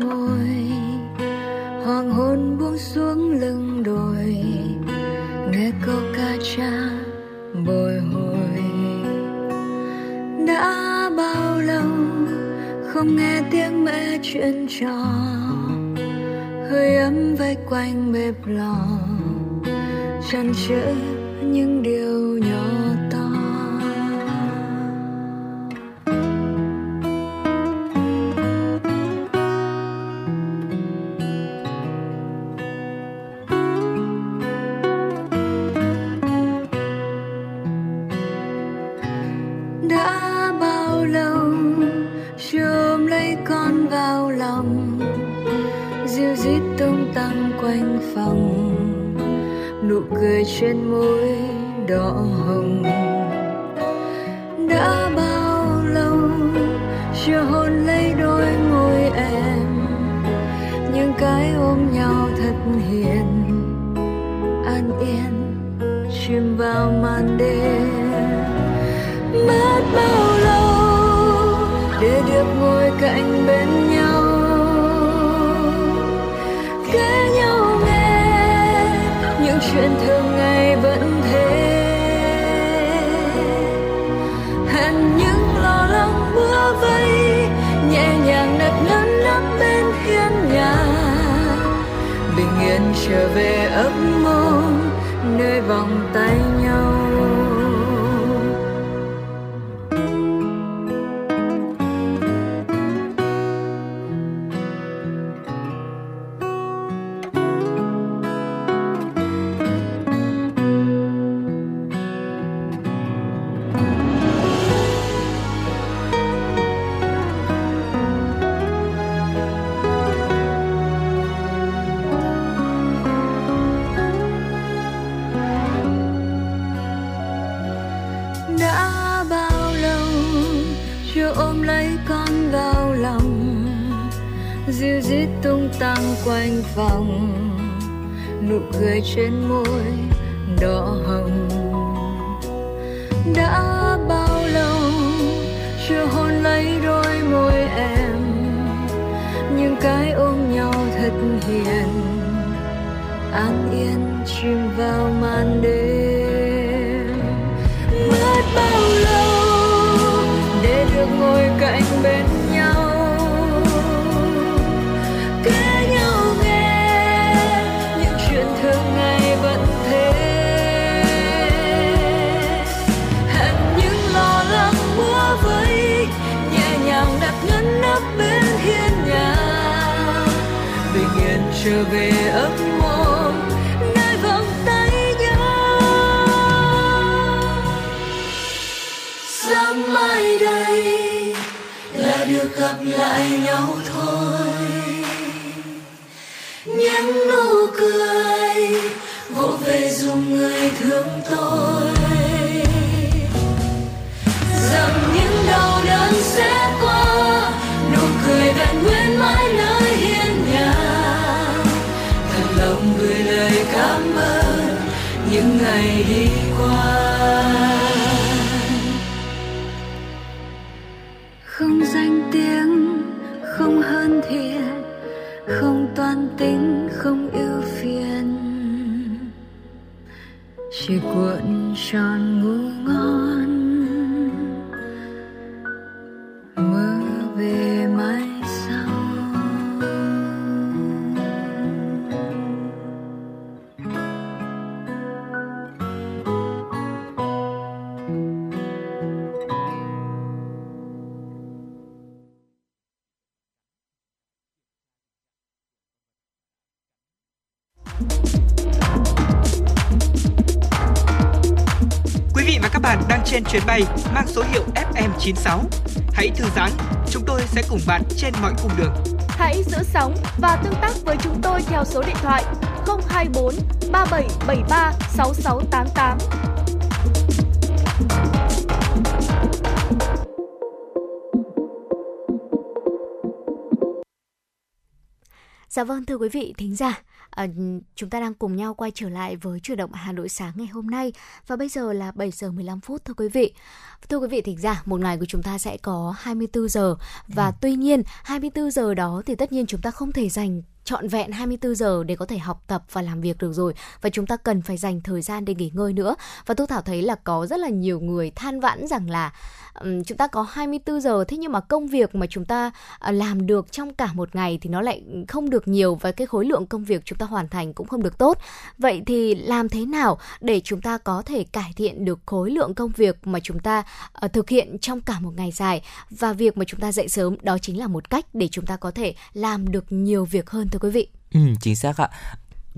wrong quanh phòng, nụ cười trên môi đỏ hồng. Đã bao lâu chưa hôn lấy đôi môi em, nhưng cái ôm nhau thật hiền. An yên chìm vào màn đêm. về ấp mộng nơi vòng tay nhau. Sáng mai đây là được gặp lại nhau thôi. Những nụ cười, vỗ về dùng người thương tôi lady. 96. Hãy thư giãn, chúng tôi sẽ cùng bạn trên mọi cung đường. Hãy giữ sóng và tương tác với chúng tôi theo số điện thoại 024 3773 6688. Dạ vâng thưa quý vị thính giả, à, chúng ta đang cùng nhau quay trở lại với chuyển động Hà Nội sáng ngày hôm nay và bây giờ là 7 giờ 15 phút thưa quý vị. Thưa quý vị thính giả, một ngày của chúng ta sẽ có 24 giờ và ừ. tuy nhiên 24 giờ đó thì tất nhiên chúng ta không thể dành trọn vẹn 24 giờ để có thể học tập và làm việc được rồi và chúng ta cần phải dành thời gian để nghỉ ngơi nữa. Và Thu Thảo thấy là có rất là nhiều người than vãn rằng là chúng ta có 24 giờ thế nhưng mà công việc mà chúng ta à, làm được trong cả một ngày thì nó lại không được nhiều và cái khối lượng công việc chúng ta hoàn thành cũng không được tốt. Vậy thì làm thế nào để chúng ta có thể cải thiện được khối lượng công việc mà chúng ta uh, thực hiện trong cả một ngày dài và việc mà chúng ta dậy sớm đó chính là một cách để chúng ta có thể làm được nhiều việc hơn thưa quý vị. Ừ, chính xác ạ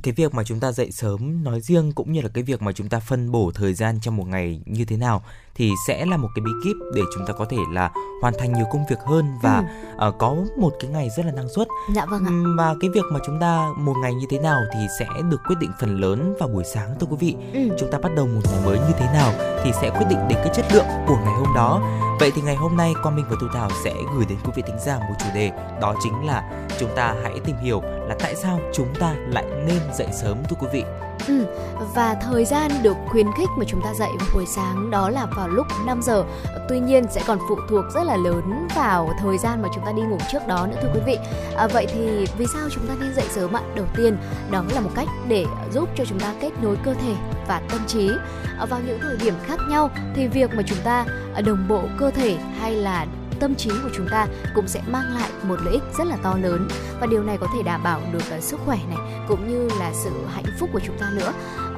cái việc mà chúng ta dậy sớm nói riêng cũng như là cái việc mà chúng ta phân bổ thời gian trong một ngày như thế nào thì sẽ là một cái bí kíp để chúng ta có thể là hoàn thành nhiều công việc hơn và ừ. uh, có một cái ngày rất là năng suất. Dạ vâng ạ. Và cái việc mà chúng ta một ngày như thế nào thì sẽ được quyết định phần lớn vào buổi sáng thưa quý vị. Ừ. Chúng ta bắt đầu một ngày mới như thế nào thì sẽ quyết định đến cái chất lượng của ngày hôm đó. Vậy thì ngày hôm nay Quang Minh và Thu Thảo sẽ gửi đến quý vị thính giả một chủ đề đó chính là chúng ta hãy tìm hiểu là tại sao chúng ta lại nên dậy sớm thưa quý vị. Ừ, và thời gian được khuyến khích mà chúng ta dậy vào buổi sáng đó là vào lúc 5 giờ. Tuy nhiên sẽ còn phụ thuộc rất là lớn vào thời gian mà chúng ta đi ngủ trước đó nữa thưa quý vị. À, vậy thì vì sao chúng ta nên dậy sớm ạ? Đầu tiên đó là một cách để giúp cho chúng ta kết nối cơ thể và tâm trí. À, vào những thời điểm khác nhau thì việc mà chúng ta à, đồng bộ cơ thể hay là tâm trí của chúng ta cũng sẽ mang lại một lợi ích rất là to lớn. Và điều này có thể đảm bảo được uh, sức khỏe này cũng như là sự hạnh phúc của chúng ta nữa.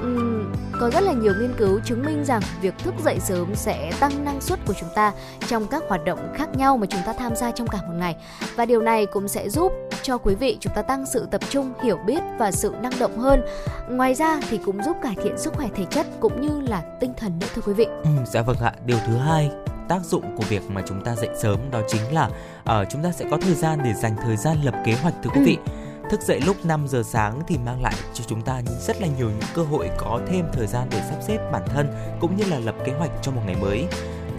Uhm, có rất là nhiều nghiên cứu chứng minh rằng việc thức dậy sớm sẽ tăng năng suất của chúng ta trong các hoạt động khác nhau mà chúng ta tham gia trong cả một ngày. Và điều này cũng sẽ giúp cho quý vị chúng ta tăng sự tập trung hiểu biết và sự năng động hơn. Ngoài ra thì cũng giúp cải thiện sức khỏe thể chất cũng như là tinh thần nữa thưa quý vị. Ừ, dạ vâng ạ. Điều thứ hai tác dụng của việc mà chúng ta dậy sớm đó chính là uh, chúng ta sẽ có thời gian để dành thời gian lập kế hoạch thưa quý vị. Thức dậy lúc 5 giờ sáng thì mang lại cho chúng ta rất là nhiều những cơ hội có thêm thời gian để sắp xếp bản thân cũng như là lập kế hoạch cho một ngày mới.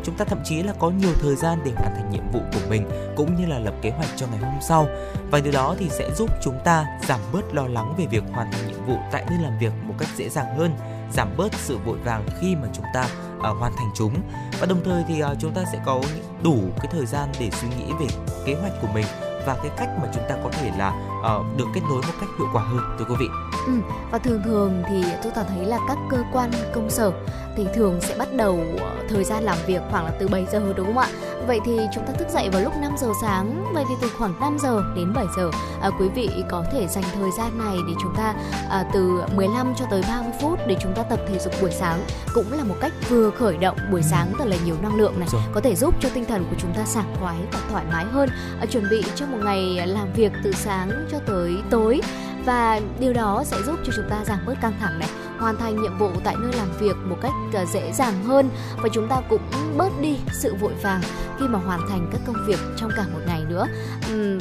Chúng ta thậm chí là có nhiều thời gian để hoàn thành nhiệm vụ của mình cũng như là lập kế hoạch cho ngày hôm sau. Và điều đó thì sẽ giúp chúng ta giảm bớt lo lắng về việc hoàn thành nhiệm vụ tại nơi làm việc một cách dễ dàng hơn, giảm bớt sự vội vàng khi mà chúng ta uh, hoàn thành chúng và đồng thời thì uh, chúng ta sẽ có đủ cái thời gian để suy nghĩ về kế hoạch của mình và cái cách mà chúng ta có thể là uh, được kết nối một cách hiệu quả hơn thưa quý vị. Ừ, và thường thường thì tôi ta thấy là các cơ quan công sở thì thường sẽ bắt đầu thời gian làm việc khoảng là từ 7 giờ đúng không ạ? Vậy thì chúng ta thức dậy vào lúc 5 giờ sáng, vậy thì từ khoảng 5 giờ đến 7 giờ à, quý vị có thể dành thời gian này để chúng ta à, từ 15 cho tới 30 phút để chúng ta tập thể dục buổi sáng cũng là một cách vừa khởi động buổi ừ. sáng thật là nhiều năng lượng này, Rồi. có thể giúp cho tinh thần của chúng ta sảng khoái và thoải mái hơn, à, chuẩn bị cho một ngày làm việc từ sáng cho tới tối và điều đó sẽ giúp cho chúng ta giảm bớt căng thẳng này, hoàn thành nhiệm vụ tại nơi làm việc một cách à, dễ dàng hơn. Và chúng ta cũng bớt đi sự vội vàng khi mà hoàn thành các công việc trong cả một ngày nữa.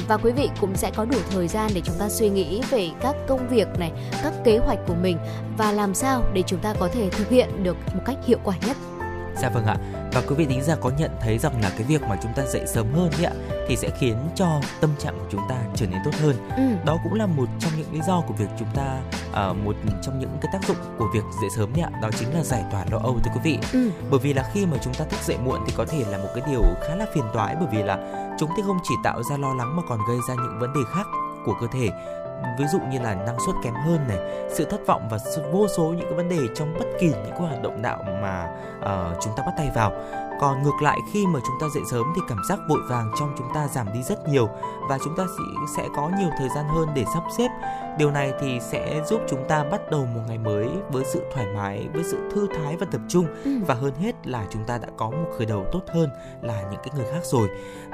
Và quý vị cũng sẽ có đủ thời gian để chúng ta suy nghĩ về các công việc này, các kế hoạch của mình và làm sao để chúng ta có thể thực hiện được một cách hiệu quả nhất. Dạ vâng ạ. Và quý vị thính giả có nhận thấy rằng là cái việc mà chúng ta dậy sớm hơn ấy ạ thì sẽ khiến cho tâm trạng của chúng ta trở nên tốt hơn. Ừ. Đó cũng là một trong những lý do của việc chúng ta uh, một trong những cái tác dụng của việc dậy sớm đấy ạ, đó chính là giải tỏa lo âu thưa quý vị. Ừ. Bởi vì là khi mà chúng ta thức dậy muộn thì có thể là một cái điều khá là phiền toái bởi vì là chúng thì không chỉ tạo ra lo lắng mà còn gây ra những vấn đề khác của cơ thể ví dụ như là năng suất kém hơn này sự thất vọng và vô số những cái vấn đề trong bất kỳ những cái hoạt động đạo mà uh, chúng ta bắt tay vào. Còn ngược lại khi mà chúng ta dậy sớm thì cảm giác vội vàng trong chúng ta giảm đi rất nhiều và chúng ta sẽ có nhiều thời gian hơn để sắp xếp. Điều này thì sẽ giúp chúng ta bắt đầu một ngày mới với sự thoải mái với sự thư thái và tập trung. Ừ. và hơn hết là chúng ta đã có một khởi đầu tốt hơn là những cái người khác rồi.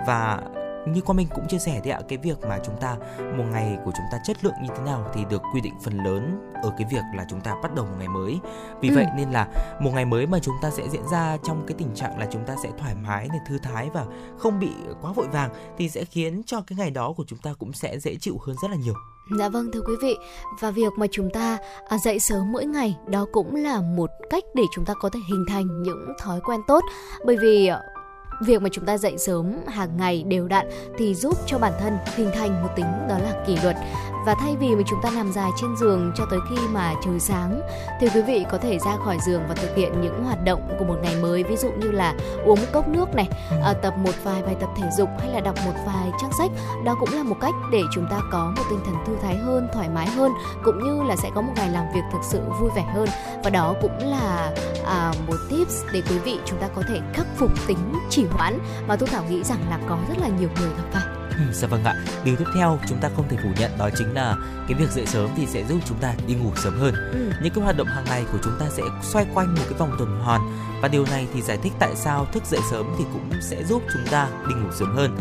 Và như qua mình cũng chia sẻ thì ạ cái việc mà chúng ta một ngày của chúng ta chất lượng như thế nào thì được quy định phần lớn ở cái việc là chúng ta bắt đầu một ngày mới. Vì ừ. vậy nên là một ngày mới mà chúng ta sẽ diễn ra trong cái tình trạng là chúng ta sẽ thoải mái này thư thái và không bị quá vội vàng thì sẽ khiến cho cái ngày đó của chúng ta cũng sẽ dễ chịu hơn rất là nhiều. Dạ vâng thưa quý vị. Và việc mà chúng ta à, dậy sớm mỗi ngày Đó cũng là một cách để chúng ta có thể hình thành những thói quen tốt. Bởi vì việc mà chúng ta dậy sớm hàng ngày đều đặn thì giúp cho bản thân hình thành một tính đó là kỷ luật và thay vì mà chúng ta nằm dài trên giường cho tới khi mà trời sáng thì quý vị có thể ra khỏi giường và thực hiện những hoạt động của một ngày mới. Ví dụ như là uống một cốc nước này à, tập một vài bài tập thể dục hay là đọc một vài trang sách. Đó cũng là một cách để chúng ta có một tinh thần thư thái hơn thoải mái hơn cũng như là sẽ có một ngày làm việc thực sự vui vẻ hơn. Và đó cũng là à, một tips để quý vị chúng ta có thể khắc phục tính trì hoãn mà tôi thảo nghĩ rằng là có rất là nhiều người gặp phải. Ừ, *laughs* dạ vâng ạ. Điều tiếp theo chúng ta không thể phủ nhận đó chính là cái việc dậy sớm thì sẽ giúp chúng ta đi ngủ sớm hơn. Ừ. Những cái hoạt động hàng ngày của chúng ta sẽ xoay quanh một cái vòng tuần hoàn và điều này thì giải thích tại sao thức dậy sớm thì cũng sẽ giúp chúng ta đi ngủ sớm hơn.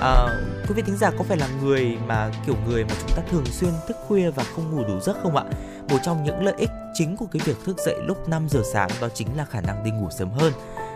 À, quý vị thính giả có phải là người mà kiểu người mà chúng ta thường xuyên thức khuya và không ngủ đủ giấc không ạ? Một trong những lợi ích chính của cái việc thức dậy lúc 5 giờ sáng đó chính là khả năng đi ngủ sớm hơn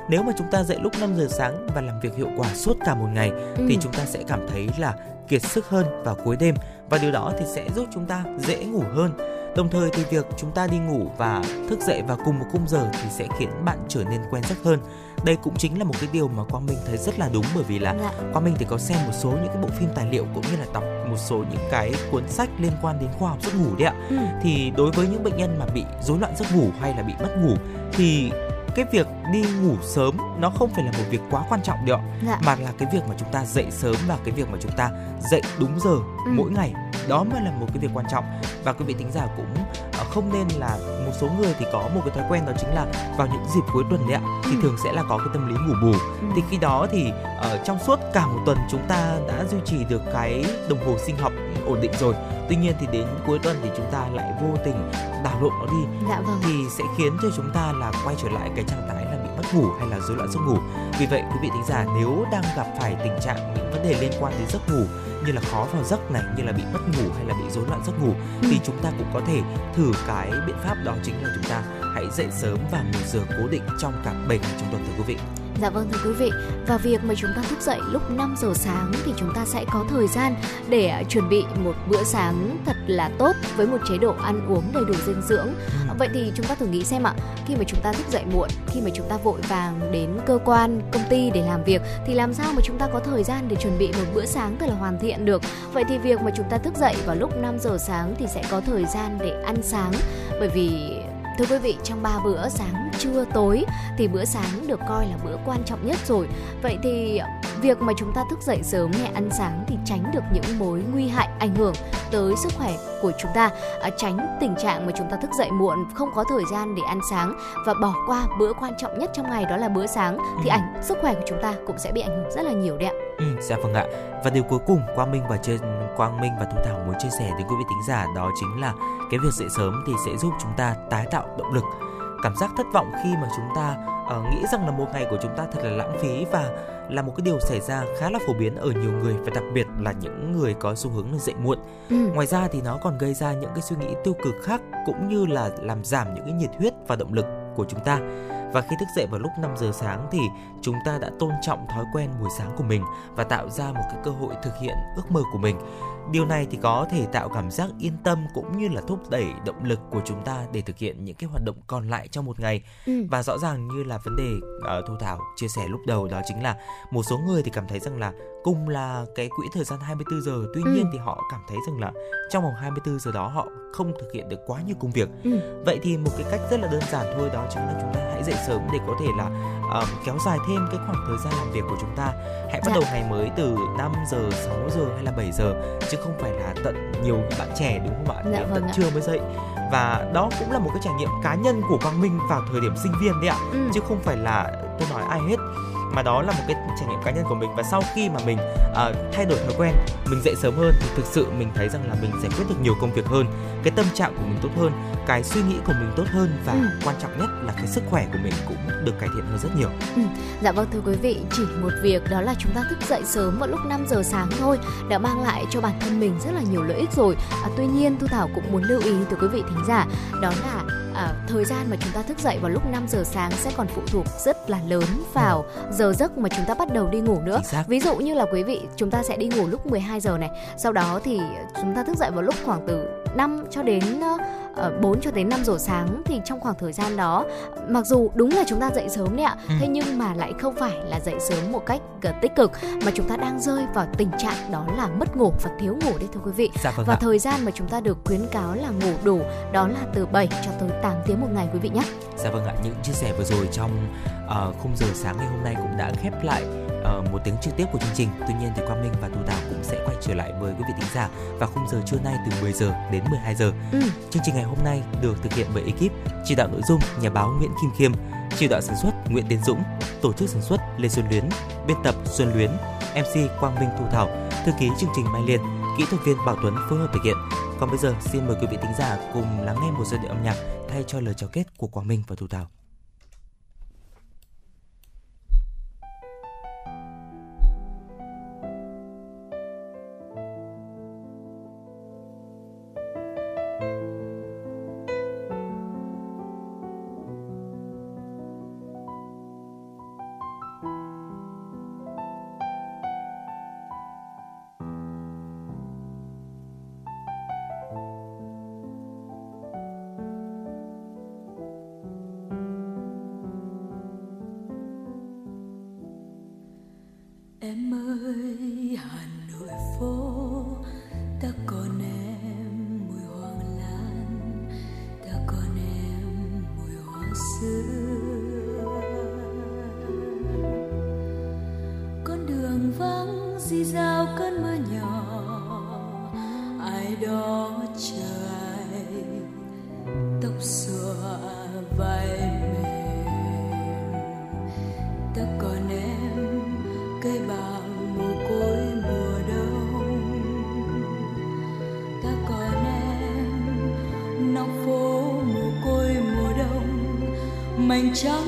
nếu mà chúng ta dậy lúc 5 giờ sáng và làm việc hiệu quả suốt cả một ngày ừ. thì chúng ta sẽ cảm thấy là kiệt sức hơn vào cuối đêm và điều đó thì sẽ giúp chúng ta dễ ngủ hơn Đồng thời thì việc chúng ta đi ngủ và thức dậy vào cùng một khung giờ thì sẽ khiến bạn trở nên quen giấc hơn. Đây cũng chính là một cái điều mà Quang Minh thấy rất là đúng bởi vì là dạ. Quang Minh thì có xem một số những cái bộ phim tài liệu cũng như là đọc một số những cái cuốn sách liên quan đến khoa học giấc ngủ đấy ạ. Ừ. Thì đối với những bệnh nhân mà bị rối loạn giấc ngủ hay là bị mất ngủ thì cái việc đi ngủ sớm nó không phải là một việc quá quan trọng đâu dạ. mà là cái việc mà chúng ta dậy sớm và cái việc mà chúng ta dậy đúng giờ ừ. mỗi ngày đó mới là một cái việc quan trọng và quý vị tính giả cũng ờ, không nên là một số người thì có một cái thói quen đó chính là vào những dịp cuối tuần đấy ạ thì ừ. thường sẽ là có cái tâm lý ngủ bù ừ. thì khi đó thì ở uh, trong suốt cả một tuần chúng ta đã duy trì được cái đồng hồ sinh học ổn định rồi tuy nhiên thì đến cuối tuần thì chúng ta lại vô tình đảo lộn nó đi dạ vâng. thì sẽ khiến cho chúng ta là quay trở lại cái trạng thái là bị mất ngủ hay là rối loạn giấc ngủ vì vậy quý vị thính giả nếu đang gặp phải tình trạng những vấn đề liên quan đến giấc ngủ như là khó vào giấc này như là bị mất ngủ hay là bị rối loạn giấc ngủ ừ. thì chúng ta cũng có thể thử cái biện pháp đó chính là chúng ta hãy dậy sớm vào một giờ cố định trong cả 7 ngày trong tuần thưa quý vị Dạ vâng thưa quý vị, và việc mà chúng ta thức dậy lúc 5 giờ sáng thì chúng ta sẽ có thời gian để à, chuẩn bị một bữa sáng thật là tốt với một chế độ ăn uống đầy đủ dinh dưỡng. Ừ. Vậy thì chúng ta thử nghĩ xem ạ, khi mà chúng ta thức dậy muộn, khi mà chúng ta vội vàng đến cơ quan, công ty để làm việc thì làm sao mà chúng ta có thời gian để chuẩn bị một bữa sáng thật là hoàn thiện được. Vậy thì việc mà chúng ta thức dậy vào lúc 5 giờ sáng thì sẽ có thời gian để ăn sáng bởi vì Thưa quý vị, trong ba bữa sáng, trưa, tối thì bữa sáng được coi là bữa quan trọng nhất rồi. Vậy thì việc mà chúng ta thức dậy sớm hay ăn sáng thì tránh được những mối nguy hại ảnh hưởng tới sức khỏe của chúng ta, à, tránh tình trạng mà chúng ta thức dậy muộn, không có thời gian để ăn sáng và bỏ qua bữa quan trọng nhất trong ngày đó là bữa sáng thì ừ. ảnh sức khỏe của chúng ta cũng sẽ bị ảnh hưởng rất là nhiều đấy ạ. Ừ, dạ vâng ạ. Và điều cuối cùng Quang Minh và trên Quang Minh và Thu Thảo muốn chia sẻ đến quý vị thính giả đó chính là cái việc dậy sớm thì sẽ giúp chúng ta tái tạo động lực. Cảm giác thất vọng khi mà chúng ta uh, nghĩ rằng là một ngày của chúng ta thật là lãng phí và là một cái điều xảy ra khá là phổ biến ở nhiều người và đặc biệt là những người có xu hướng là dậy muộn. Ừ. Ngoài ra thì nó còn gây ra những cái suy nghĩ tiêu cực khác cũng như là làm giảm những cái nhiệt huyết và động lực của chúng ta và khi thức dậy vào lúc 5 giờ sáng thì chúng ta đã tôn trọng thói quen buổi sáng của mình và tạo ra một cái cơ hội thực hiện ước mơ của mình. Điều này thì có thể tạo cảm giác yên tâm cũng như là thúc đẩy động lực của chúng ta để thực hiện những cái hoạt động còn lại trong một ngày. Ừ. Và rõ ràng như là vấn đề uh, Thu Thảo chia sẻ lúc đầu đó chính là một số người thì cảm thấy rằng là cùng là cái quỹ thời gian 24 giờ, tuy ừ. nhiên thì họ cảm thấy rằng là trong vòng 24 giờ đó họ không thực hiện được quá nhiều công việc. Ừ. Vậy thì một cái cách rất là đơn giản thôi đó chính là chúng ta hãy dậy sớm để có thể là um, kéo dài thêm cái khoảng thời gian làm việc của chúng ta. Hãy bắt dạ. đầu ngày mới từ 5 giờ, 6 giờ hay là 7 giờ chứ không phải là tận nhiều bạn trẻ đúng không ạ? Dạ, vâng tận ạ. trưa mới dậy và đó cũng là một cái trải nghiệm cá nhân của Quang Minh vào thời điểm sinh viên đấy ạ ừ. chứ không phải là tôi nói ai hết mà đó là một cái trải nghiệm cá nhân của mình và sau khi mà mình uh, thay đổi thói quen mình dậy sớm hơn thì thực sự mình thấy rằng là mình giải quyết được nhiều công việc hơn cái tâm trạng của mình tốt hơn cái suy nghĩ của mình tốt hơn và ừ. quan trọng nhất là cái sức khỏe của mình cũng được cải thiện hơn rất nhiều. Ừ. Dạ vâng thưa quý vị, chỉ một việc đó là chúng ta thức dậy sớm vào lúc 5 giờ sáng thôi đã mang lại cho bản thân mình rất là nhiều lợi ích rồi. À, tuy nhiên Thu Thảo cũng muốn lưu ý từ quý vị thính giả đó là à, thời gian mà chúng ta thức dậy vào lúc 5 giờ sáng sẽ còn phụ thuộc rất là lớn vào giờ giấc mà chúng ta bắt đầu đi ngủ nữa. Ví dụ như là quý vị chúng ta sẽ đi ngủ lúc 12 giờ này, sau đó thì chúng ta thức dậy vào lúc khoảng từ 5 cho đến uh, 4 cho đến 5 giờ sáng thì trong khoảng thời gian đó mặc dù đúng là chúng ta dậy sớm đấy ạ ừ. thế nhưng mà lại không phải là dậy sớm một cách uh, tích cực mà chúng ta đang rơi vào tình trạng đó là mất ngủ và thiếu ngủ đấy thưa quý vị dạ, vâng và ạ. thời gian mà chúng ta được khuyến cáo là ngủ đủ đó là từ 7 cho tới 8 tiếng một ngày quý vị nhé Dạ vâng ạ, những chia sẻ vừa rồi trong uh, khung giờ sáng ngày hôm nay cũng đã khép lại uh, một tiếng trực tiếp của chương trình. Tuy nhiên thì Quang Minh và Thu Thảo cũng sẽ quay trở lại với quý vị thính giả vào khung giờ trưa nay từ 10 giờ đến 12 giờ. Ừ. Chương trình ngày hôm nay được thực hiện bởi ekip chỉ đạo nội dung nhà báo Nguyễn Kim Khiêm, chỉ đạo sản xuất Nguyễn Tiến Dũng, tổ chức sản xuất Lê Xuân Luyến, biên tập Xuân Luyến, MC Quang Minh Thu Thảo, thư ký chương trình Mai Liên, kỹ thuật viên Bảo Tuấn phối hợp thực hiện. Còn bây giờ xin mời quý vị thính giả cùng lắng nghe một giai điệu âm nhạc thay cho lời chào kết của Quang Minh và Thu Thảo. Em ơi hà nội phố ta còn em 桥